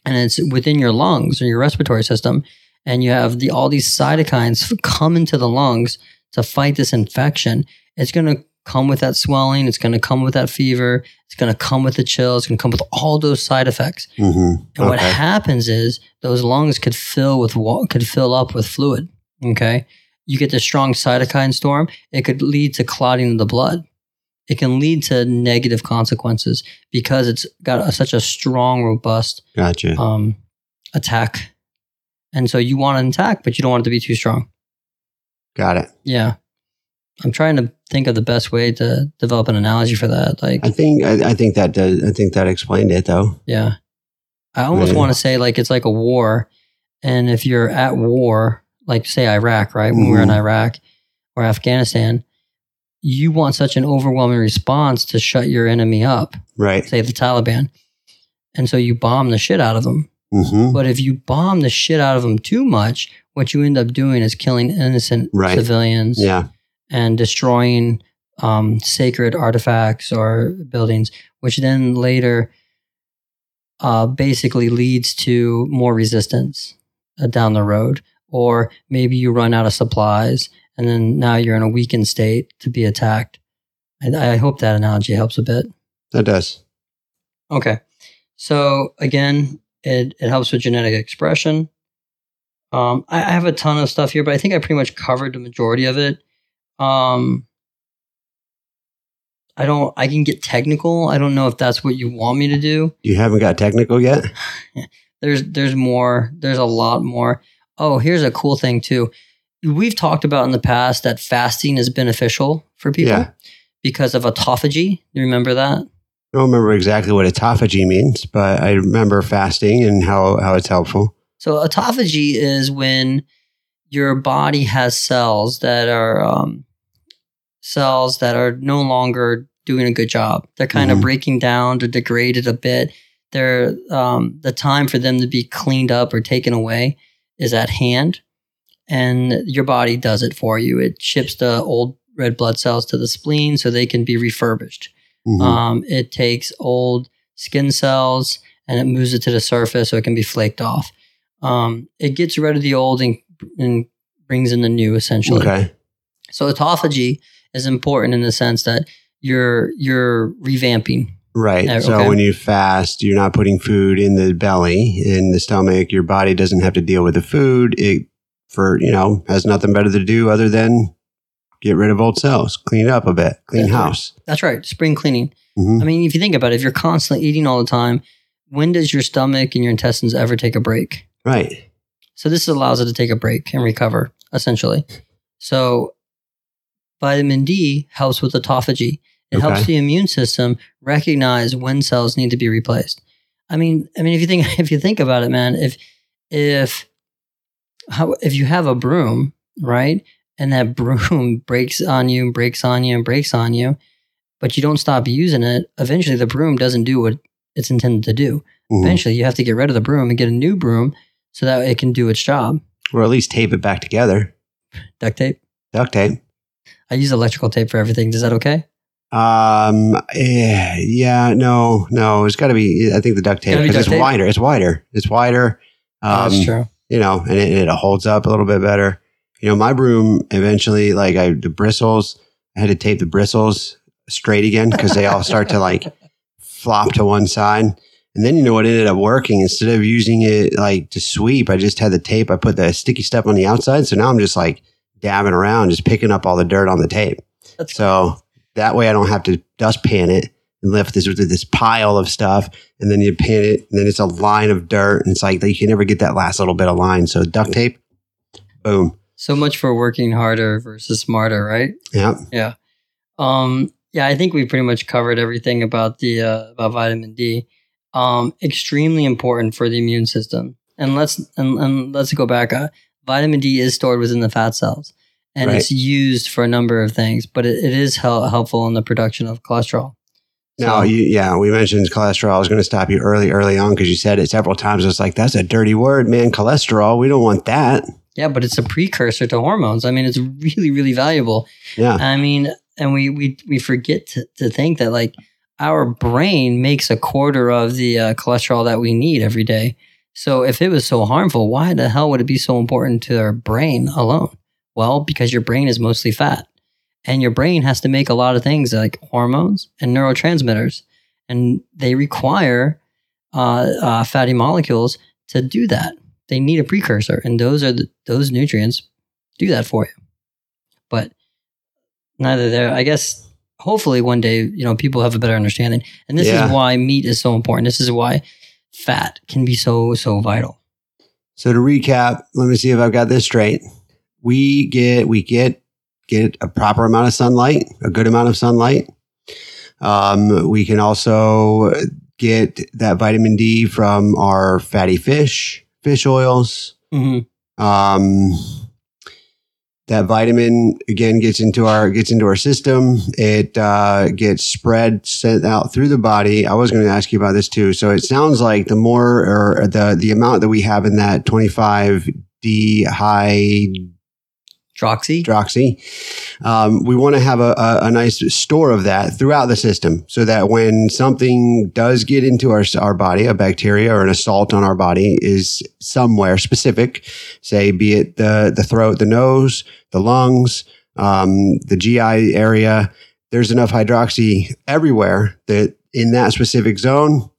and it's within your lungs or your respiratory system, and you have the all these cytokines come into the lungs to fight this infection, it's going to come with that swelling. It's going to come with that fever. It's going to come with the chills. It's going to come with all those side effects. hmm And what happens is those lungs could fill with could fill up with fluid. Okay, you get the strong cytokine storm. It could lead to clotting of the blood. It can lead to negative consequences because it's got a, such a strong, robust Gotcha. um, attack. And so you want an attack, but you don't want it to be too strong. Got it. Yeah, I'm trying to think of the best way to develop an analogy for that. Like, I think I, I think that does, I think that explained it though. Yeah. I almost Yeah. want to say like it's like a war. And if you're at war, like say Iraq, right? When we're in Mhm. Iraq or Afghanistan, you want such an overwhelming response to shut your enemy up, Right. say the Taliban. And so you bomb the shit out of them. hmm But if you bomb the shit out of them too much, what you end up doing is killing innocent Right. civilians Yeah. And destroying um, sacred artifacts or buildings, which then later uh, basically leads to more resistance uh, down the road. Or maybe you run out of supplies and then now you're in a weakened state to be attacked. I, I hope that analogy helps a bit. That does. Okay. So again, it, it helps with genetic expression. Um, I, I have a ton of stuff here, but I think I pretty much covered the majority of it. Um, I don't. I can get technical. I don't know if that's what you want me to do. You haven't got technical yet. There's there's more. There's a lot more. Oh, here's a cool thing too. We've talked about in the past that fasting is beneficial for people Yeah. because of autophagy. You remember that? I don't remember exactly what autophagy means, but I remember fasting and how, how it's helpful. So autophagy is when your body has cells that are um, cells that are no longer doing a good job. They're kind of Mhm. breaking down, they're degraded a bit. They're um, the time for them to be cleaned up or taken away is at hand, and your body does it for you. It ships the old red blood cells to the spleen so they can be refurbished. Mhm. Um, it takes old skin cells and it moves it to the surface so it can be flaked off. Um, it gets rid of the old and, and brings in the new, essentially. okay. So autophagy is important in the sense that you're you're revamping. Right. Uh, So okay. when you fast, you're not putting food in the belly, in the stomach. Your body doesn't have to deal with the food. It for you know has nothing better to do other than get rid of old cells, clean up a bit, clean That's right. house. That's right, spring cleaning. hmm I mean, if you think about it, if you're constantly eating all the time, when does your stomach and your intestines ever take a break? Right. So this allows it to take a break and recover, essentially. So vitamin D helps with autophagy. It helps the immune system recognize when cells need to be replaced. I mean, I mean, if you think if you think about it, man, if if how if you have a broom, right, and that broom breaks on you, and breaks on you, and breaks on you, but you don't stop using it, eventually the broom doesn't do what it's intended to do. Eventually, you have to get rid of the broom and get a new broom so that it can do its job. Or at least tape it back together. Duct tape. Duct tape. I use electrical tape for everything. Is that okay? Um. eh, Yeah. No. No. It's got to be. I think the duct tape be because it's tape? wider. It's wider. It's wider. Um, That's true. you know, and it, it holds up a little bit better. You know, my broom eventually, like I the bristles, I had to tape the bristles straight again because they all start to like flop to one side. And then you know what ended up working? Instead of using it like to sweep, I just had the tape. I put the sticky stuff on the outside, so now I'm just like dabbing around, just picking up all the dirt on the tape. That's So that way I don't have to dustpan it and lift this this pile of stuff, and then you pan it, and then it's a line of dirt, and it's like you can never get that last little bit of line. So duct tape, boom, so much for working harder versus smarter, right? Yeah. Yeah, Um, yeah, I think we pretty much covered everything about the uh, about vitamin D. Um, extremely important for the immune system. And let's and, and let's go back. Uh, vitamin D is stored within the fat cells, and Right. it's used for a number of things. But it, it is hel- helpful in the production of cholesterol. Now, So- you, yeah, we mentioned cholesterol. I was going to stop you early, early on because you said it several times. It's like that's a dirty word, man. Cholesterol. We don't want that. Yeah, but it's a precursor to hormones. I mean, it's really, really valuable. Yeah, I mean, and we we we forget to, to think that like our brain makes a quarter of the uh, cholesterol that we need every day. So if it was so harmful, why the hell would it be so important to our brain alone? Well, because your brain is mostly fat. And your brain has to make a lot of things like hormones and neurotransmitters. And they require uh, uh, fatty molecules to do that. They need a precursor. And those are the, those nutrients do that for you. But neither there. I guess hopefully one day, you know, people have a better understanding. And this Yeah. is why meat is so important. This is why fat can be so, so vital. So to recap, let me see if I've got this straight. We get we get get a proper amount of sunlight, a good amount of sunlight. Um, we can also get that vitamin D from our fatty fish, fish oils. hmm Um, that vitamin again gets into our gets into our system. It uh, gets spread sent out through the body. I was going to ask you about this too. So it sounds like the more or the the amount that we have in that twenty five D high Droxy. droxy. Um, we want to have a, a, a nice store of that throughout the system so that when something does get into our, our body, a bacteria or an assault on our body is somewhere specific, say, be it the, the throat, the nose, the lungs, um, the GI area, there's enough hydroxy everywhere that in that specific zone,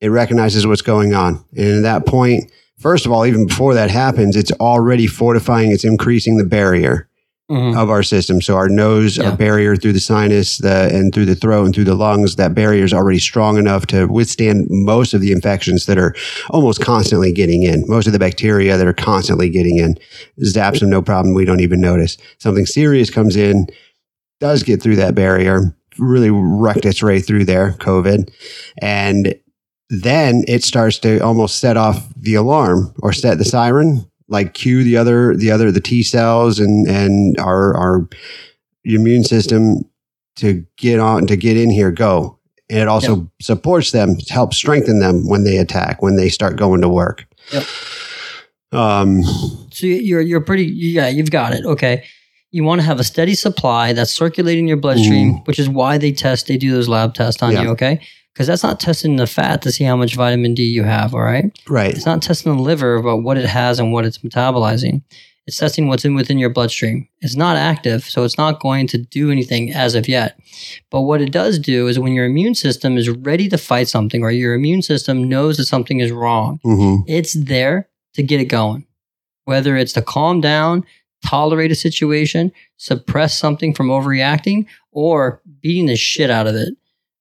it recognizes what's going on. And at that point, first of all, even before that happens, it's already fortifying, it's increasing the barrier Mhm. of our system. So our nose, Yeah. our barrier through the sinus, the and through the throat and through the lungs, that barrier is already strong enough to withstand most of the infections that are almost constantly getting in. Most of the bacteria that are constantly getting in. Zaps them no problem. We don't even notice. Something serious comes in, does get through that barrier, really wrecked its way through there, COVID. And then it starts to almost set off the alarm or set the siren like cue the other the other the T cells and and our our immune system to get on to get in here go and it also supports them helps strengthen them when they attack when they start going to work Yep. um So you're you're pretty yeah you've got it okay. You want to have a steady supply that's circulating your bloodstream, which is why they test they do those lab tests on Yeah. you, okay? Because that's not testing the fat to see how much vitamin D you have, all right? right It's not testing the liver about what it has and what it's metabolizing. It's testing what's in within your bloodstream. It's not active, so it's not going to do anything as of yet. But what it does do is when your immune system is ready to fight something or your immune system knows that something is wrong, hmm it's there to get it going. Whether it's to calm down, tolerate a situation, suppress something from overreacting, or beating the shit out of it.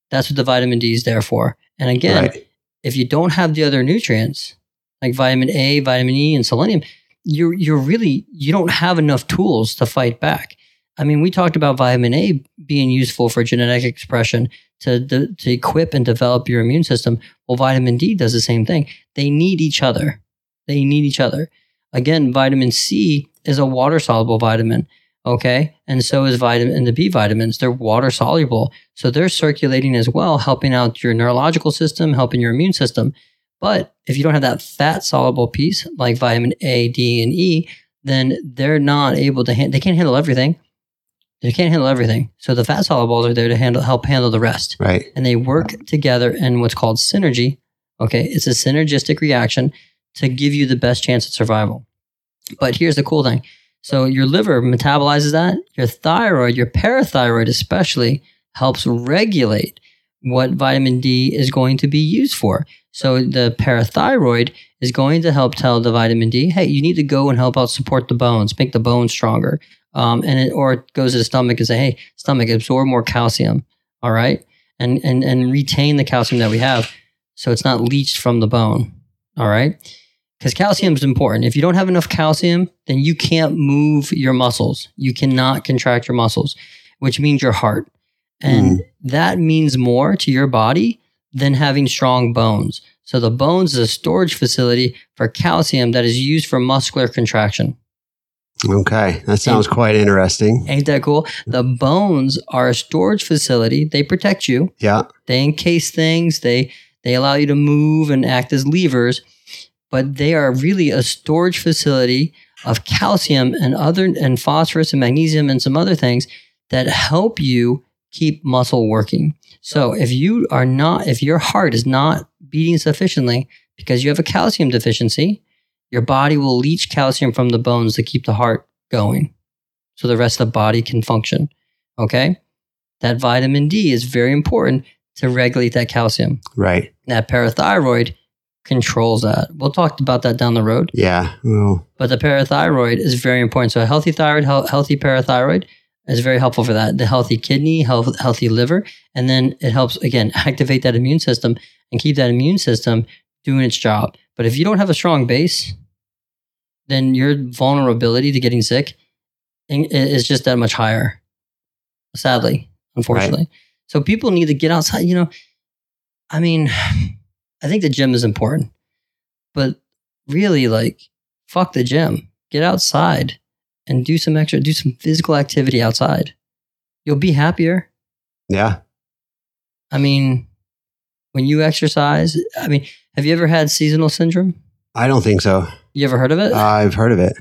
That's what the vitamin D is there for. And again, right if you don't have the other nutrients like vitamin A, vitamin E, and selenium, you're you're really you don't have enough tools to fight back. I mean, we talked about vitamin A being useful for genetic expression to to, to equip and develop your immune system. Well, vitamin D does the same thing. They need each other. They need each other. Again, vitamin C is a water soluble vitamin. Okay. And so is vitamin and the B vitamins. They're water soluble. So they're circulating as well, helping out your neurological system, helping your immune system. But if you don't have that fat soluble piece like vitamin A, D, and E, then they're not able to, han- they can't handle everything. They can't handle everything. So the fat solubles are there to handle, help handle the rest right and they work together in what's called synergy. Okay. It's a synergistic reaction to give you the best chance at survival. But here's the cool thing. So your liver metabolizes that. Your thyroid, your parathyroid especially, helps regulate what vitamin D is going to be used for. So the parathyroid is going to help tell the vitamin D, hey, you need to go and help out support the bones, make the bones stronger. Um, and it, or it goes to the stomach and say, hey, stomach, absorb more calcium. All right. And, and, and retain the calcium that we have so it's not leached from the bone. All right. Because calcium is important. If you don't have enough calcium, then you can't move your muscles. You cannot contract your muscles, which means your heart. And mm. that means more to your body than having strong bones. So the bones is a storage facility for calcium that is used for muscular contraction. okay that sounds quite interesting Ain't that cool? The bones are a storage facility. They protect you. yeah They encase things. They they allow you to move and act as levers, but they are really a storage facility of calcium and other and phosphorus and magnesium and some other things that help you keep muscle working. So if you are not if your heart is not beating sufficiently Because you have a calcium deficiency, your body will leach calcium from the bones to keep the heart going so the rest of the body can function. Okay? That vitamin D is very important to regulate that calcium. Right. That parathyroid controls that. We'll talk about that down the road. Yeah. Well, But the parathyroid is very important. So a healthy thyroid, hel- healthy parathyroid is very helpful for that. The healthy kidney, health, healthy liver, and then it helps again activate that immune system and keep that immune system doing its job. But if you don't have a strong base, then your vulnerability to getting sick is just that much higher. Sadly, unfortunately. So people need to get outside. You know, I mean, I think the gym is important, but really, like, fuck the gym. Get outside and do some extra, do some physical activity outside. You'll be happier. yeah. I mean, when you exercise, I mean, have you ever had seasonal syndrome? I don't think so. You ever heard of it? I've heard of it.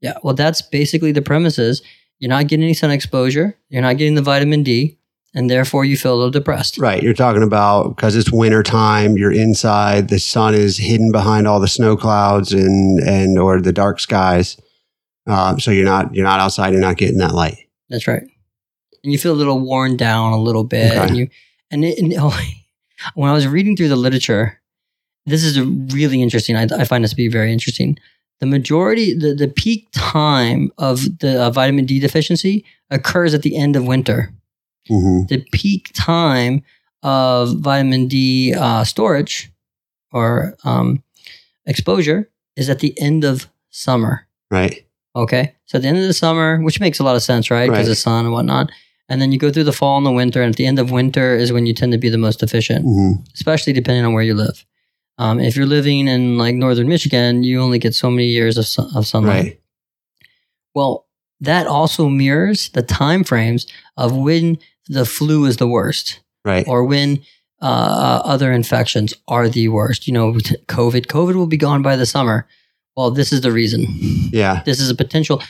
yeah. Well, that's basically the premise is you're not getting any sun exposure. You're not getting the vitamin D and therefore you feel a little depressed. Right. You're talking about because it's winter time, you're inside, the sun is hidden behind all the snow clouds and, and, or the dark skies. Um, so you're not, you're not outside, you're not getting that light. That's right. And you feel a little worn down a little bit. Okay. And you and, it, and oh, when I was reading through the literature, this is a really interesting. I, I find this to be very interesting. The majority, the, the peak time of the uh, vitamin D deficiency occurs at the end of winter. Hmm The peak time of vitamin D uh, storage or um, exposure is at the end of summer. Right. Okay. So at the end of the summer, which makes a lot of sense, right? Because Right. the sun and whatnot. And then you go through the fall and the winter. And at the end of winter is when you tend to be the most efficient, hmm especially depending on where you live. Um, if you're living in like northern Michigan, you only get so many years of, sun, of sunlight. Right. Well, that also mirrors the time frames of when the flu is the worst Right. or when uh, uh, other infections are the worst. You know, COVID. COVID will be gone by the summer. Well, this is the reason. Yeah. This is a potential.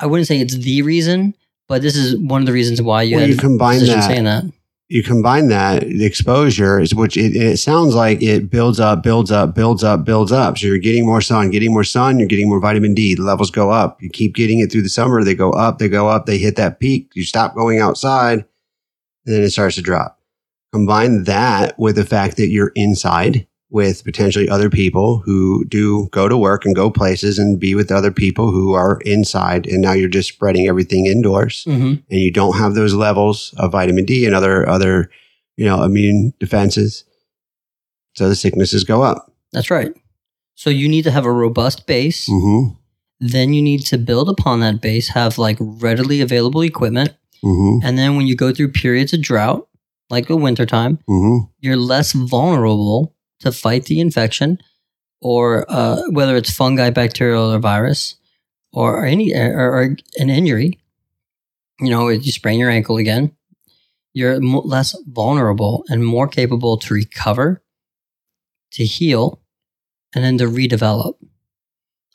I wouldn't say it's the reason, but this is one of the reasons why you Well, had you combine that- saying that. you combine that the exposure is which it, it sounds like it builds up builds up builds up builds up so you're getting more sun getting more sun you're getting more vitamin d the levels go up you keep getting it through the summer they go up they go up they hit that peak you stop going outside then it starts to drop combine that with the fact that you're inside with potentially other people who do go to work and go places and be with other people who are inside and now you're just spreading everything indoors hmm and you don't have those levels of vitamin D and other other you know immune defenses, so the sicknesses go up. That's right. So you need to have a robust base. Mm-hmm. Then you need to build upon that base, have like readily available equipment. Mm-hmm. And then when you go through periods of drought, like the wintertime, Mm-hmm. you're less vulnerable to fight the infection or uh, whether it's fungi, bacterial, or virus or any or, or an injury. You know, if you sprain your ankle again, you're less vulnerable and more capable to recover, to heal, and then to redevelop.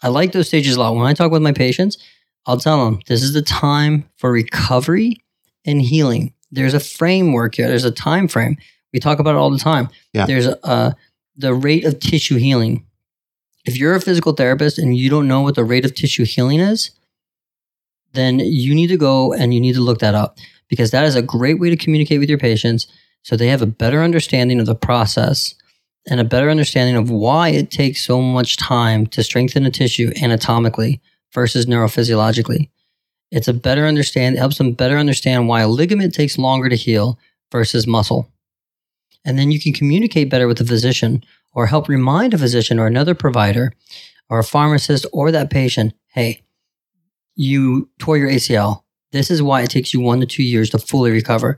I like those stages a lot. When I talk with my patients, I'll tell them this is the time for recovery and healing. There's a framework here. There's a time frame. We talk about it all the time. Yeah. There's a, uh, the rate of tissue healing. If you're a physical therapist and you don't know what the rate of tissue healing is, then you need to go and you need to look that up because that is a great way to communicate with your patients so they have a better understanding of the process and a better understanding of why it takes so much time to strengthen a tissue anatomically versus neurophysiologically. It's a better understand, it helps them better understand why a ligament takes longer to heal versus muscle. And then you can communicate better with the physician or help remind a physician or another provider or a pharmacist or that patient, hey, you tore your ACL. This is why it takes you one to two years to fully recover.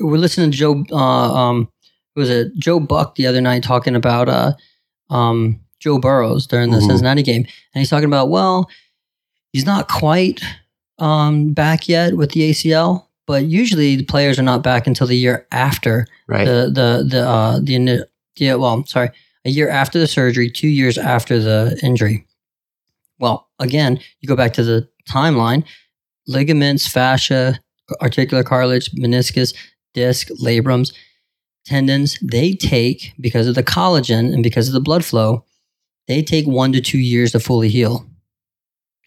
We're listening to Joe, uh, um, who was it? Joe Buck the other night talking about uh, um, Joe Burrows during the Mhm. Cincinnati game, and he's talking about well, he's not quite um, back yet with the ACL, but usually the players are not back until the year after Right. the the the uh, the, the well, sorry, a year after the surgery, two years after the injury. Well, again, you go back to the timeline: ligaments, fascia, articular cartilage, meniscus, disc, labrums. tendons, they take, because of the collagen and because of the blood flow, they take one to two years to fully heal.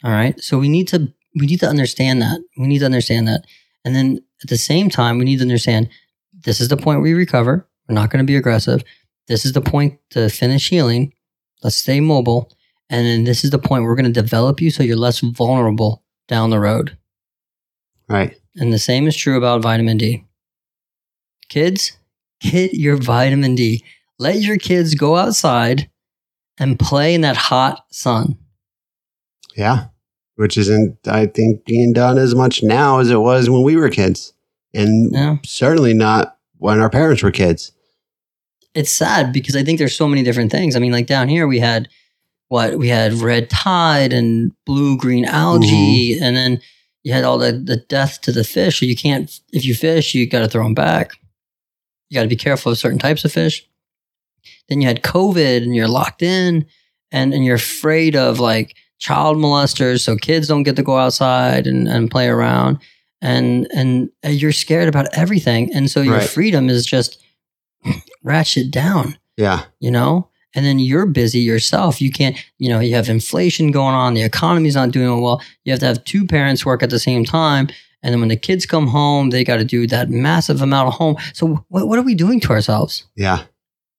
All right. So we need to we need to understand that. We need to understand that. And then at the same time, we need to understand this is the point we recover. We're not going to be aggressive. This is the point to finish healing. Let's stay mobile. And then this is the point we're going to develop you so you're less vulnerable down the road. Right. And the same is true about vitamin D. Kids, get your vitamin D. Let your kids go outside and play in that hot sun. Yeah. Which isn't, I think, being done as much now as it was when we were kids. And Yeah. certainly not when our parents were kids. It's sad because I think there's so many different things. I mean, like down here we had what we had red tide and blue green algae, mm-hmm. and then you had all the, the death to the fish. So you can't, if you fish, you got to throw them back. You got to be careful of certain types of fish. Then you had COVID and you're locked in and, and you're afraid of like child molesters. So kids don't get to go outside and, and play around. And, and uh, you're scared about everything. And so your Right. freedom is just ratchet down Yeah. you know and then you're busy yourself you can't you know you have inflation going on the economy's not doing well you have to have two parents work at the same time and then when the kids come home they got to do that massive amount of home so what, what are we doing to ourselves Yeah.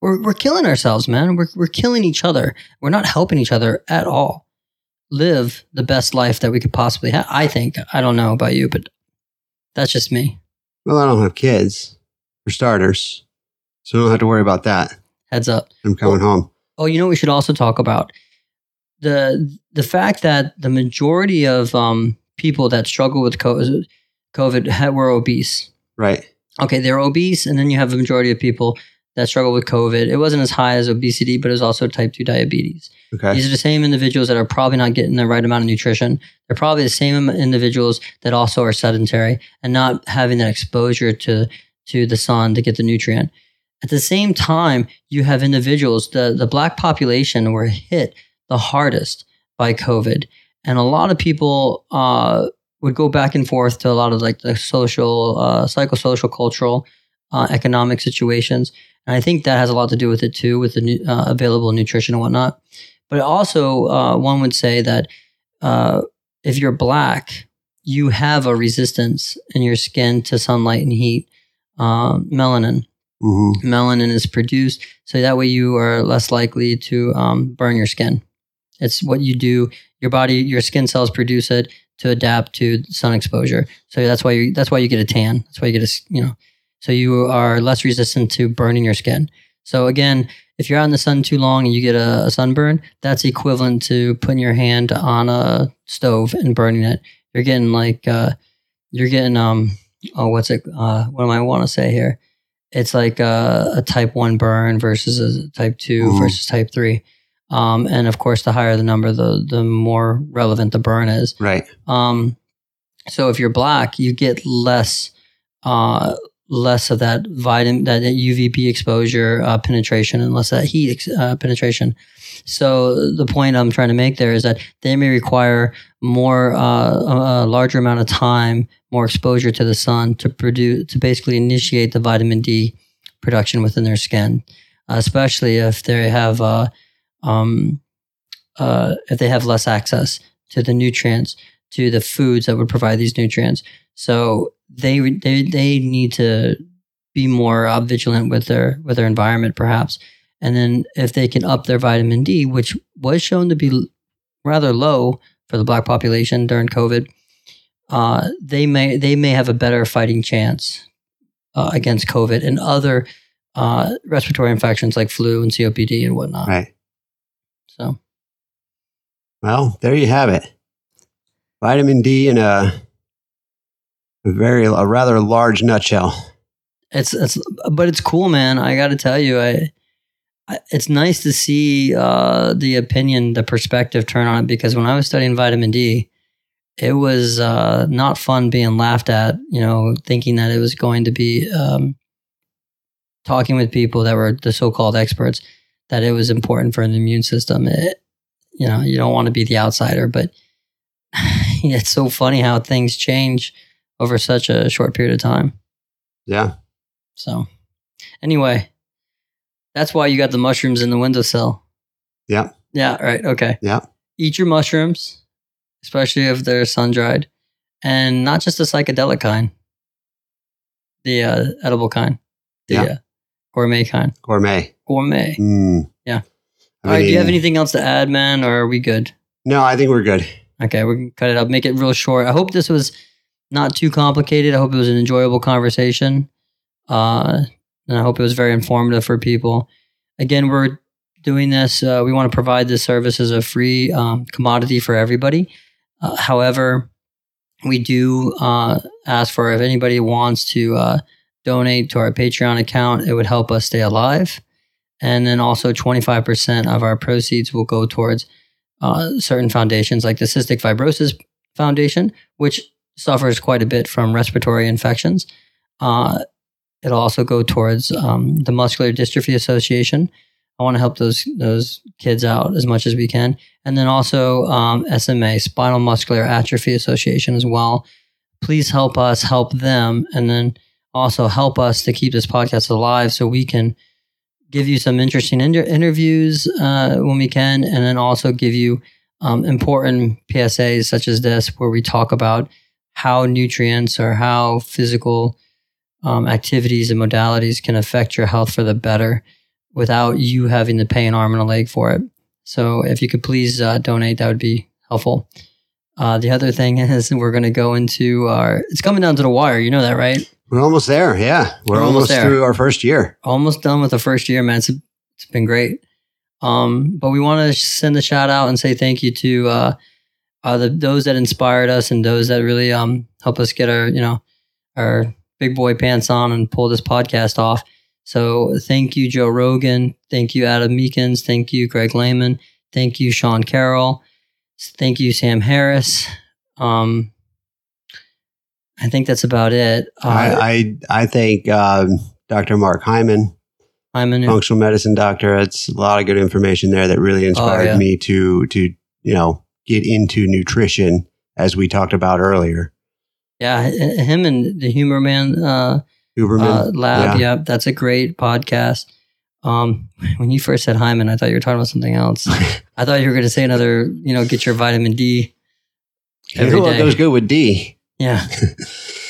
we're, we're killing ourselves man we're, we're killing each other we're not helping each other at all live the best life that we could possibly have i think i don't know about you but that's just me Well, I don't have kids, for starters. So I don't have to worry about that. heads up I'm coming home. Oh, you know, what we should also talk about the the fact that the majority of um, people that struggle with co- COVID had, were obese. Right. Okay, they're obese, and then you have a majority of people that struggle with COVID. It wasn't as high as obesity, but it was also type two diabetes. Okay. These are the same individuals that are probably not getting the right amount of nutrition. They're probably the same individuals that also are sedentary and not having that exposure to to the sun to get the nutrient. At the same time, you have individuals, the, the black population were hit the hardest by COVID. And a lot of people uh, would go back and forth to a lot of like the social, uh, psychosocial, cultural, uh, economic situations. And I think that has a lot to do with it too, with the uh, available nutrition and whatnot. But also, uh, one would say that uh, if you're black, you have a resistance in your skin to sunlight and heat, uh, melanin. Hmm melanin is produced so that way you are less likely to um, burn your skin. It's what you do. Your body your skin cells produce it to adapt to sun exposure. So that's why you that's why you get a tan. That's why you get a you know so you are less resistant to burning your skin. So again if you're out in the sun too long and you get a, a sunburn that's equivalent to putting your hand on a stove and burning it. You're getting like uh, you're getting um oh what's it uh, what do i want to say here? It's like a, a type 1 burn versus a type 2 Mhm. versus type 3 um, and of course the higher the number the the more relevant the burn is. Right. um, so if you're black you get less uh, less of that vitamin that uvb exposure uh, penetration and less that heat ex- uh, penetration so the point i'm trying to make there is that they may require more uh, a, a larger amount of time more exposure to the sun to produce to basically initiate the vitamin D production within their skin, especially if they have uh, um, uh, if they have less access to the nutrients to the foods that would provide these nutrients. So they they they need to be more uh, vigilant with their with their environment, perhaps. And then if they can up their vitamin D, which was shown to be rather low for the black population during COVID, uh, they may they may have a better fighting chance uh, against COVID and other uh, respiratory infections like flu and COPD and whatnot. Right. So Well, there you have it. Vitamin D in a, a very a rather large nutshell. it's it's but it's cool, man. I got to tell you, I, I it's nice to see uh, the opinion, the perspective turn on it because when I was studying vitamin D, it was uh, not fun being laughed at. You know, thinking that it was going to be um, talking with people that were the so-called experts that it was important for the immune system. It, you know, you don't want to be the outsider, but it's so funny how things change over such a short period of time. Yeah. So, Anyway, that's why you got the mushrooms in the windowsill. Yeah. Yeah. Right. Okay. Yeah. Eat your mushrooms, especially if they're sun dried, and not just the psychedelic kind, the uh, edible kind, the Yeah. uh, gourmet kind. Gourmet. Gourmet. Mm. Yeah. I All right. Do you have anything else to add, man, or are we good? No, I think we're good. Okay, we can cut it up, make it real short. I hope this was not too complicated. I hope it was an enjoyable conversation. Uh, and I hope it was very informative for people. Again, we're doing this. Uh, we want to provide this service as a free um, commodity for everybody. Uh, however, we do uh, ask for if anybody wants to uh, donate to our Patreon account, it would help us stay alive. And then also 25% of our proceeds will go towards uh, certain foundations like the Cystic Fibrosis Foundation, which suffers quite a bit from respiratory infections. Uh, it'll also go towards um, the Muscular Dystrophy Association. I want to help those those kids out as much as we can, and then also um, SMA, Spinal Muscular Atrophy Association, as well. Please help us help them, and then also help us to keep this podcast alive, so we can give you some interesting inter- interviews uh, when we can, and then also give you um, important PSAs such as this, where we talk about how nutrients or how physical um, activities and modalities can affect your health for the better without you having to pay an arm and a leg for it. So, if you could please uh, donate, that would be helpful. Uh, the other thing is we're going to go into our. It's coming down to the wire. You know that, right? We're almost there. Yeah. We're, We're almost almost, through our first year. almost done with the first year, man. It's, it's been great. Um, but we want to send a shout out and say thank you to uh, uh, the those that inspired us and those that really um help us get our you know our big boy pants on and pull this podcast off. So thank you, Joe Rogan. Thank you, Adam Meekins. Thank you, Greg Lehman. Thank you, Sean Carroll. Thank you, Sam Harris. Um, I think that's about it. Uh, I, I, I think um, Dr. Mark Hyman, I'm in. functional medicine doctor, it's a lot of good information there that really inspired Oh, yeah. me to, to, you know, get into nutrition as we talked about earlier. Yeah, him and the Humor Man uh, Huberman. uh, Lab. yeah. Yep, that's a great podcast. Um, when you first said Hyman, I thought you were talking about something else. I thought you were going to say another, you know, get your vitamin D. every what goes good with D? Yeah.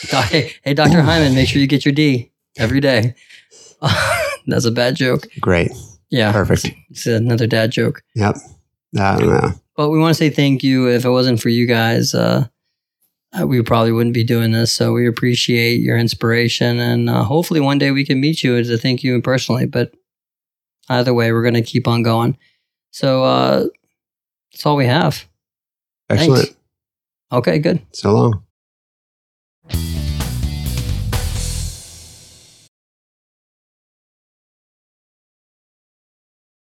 Hey, hey, Dr. Hyman, make sure you get your D every day. that's a bad joke. Great. Yeah. Perfect. It's, it's another dad joke. Yep. I don't know. But we want to say thank you. If it wasn't for you guys, uh, uh, we probably wouldn't be doing this. So we appreciate your inspiration, and uh, hopefully one day we can meet you to thank you personally. But either way, we're going to keep on going. So uh, that's all we have. Excellent. Okay, good. So long.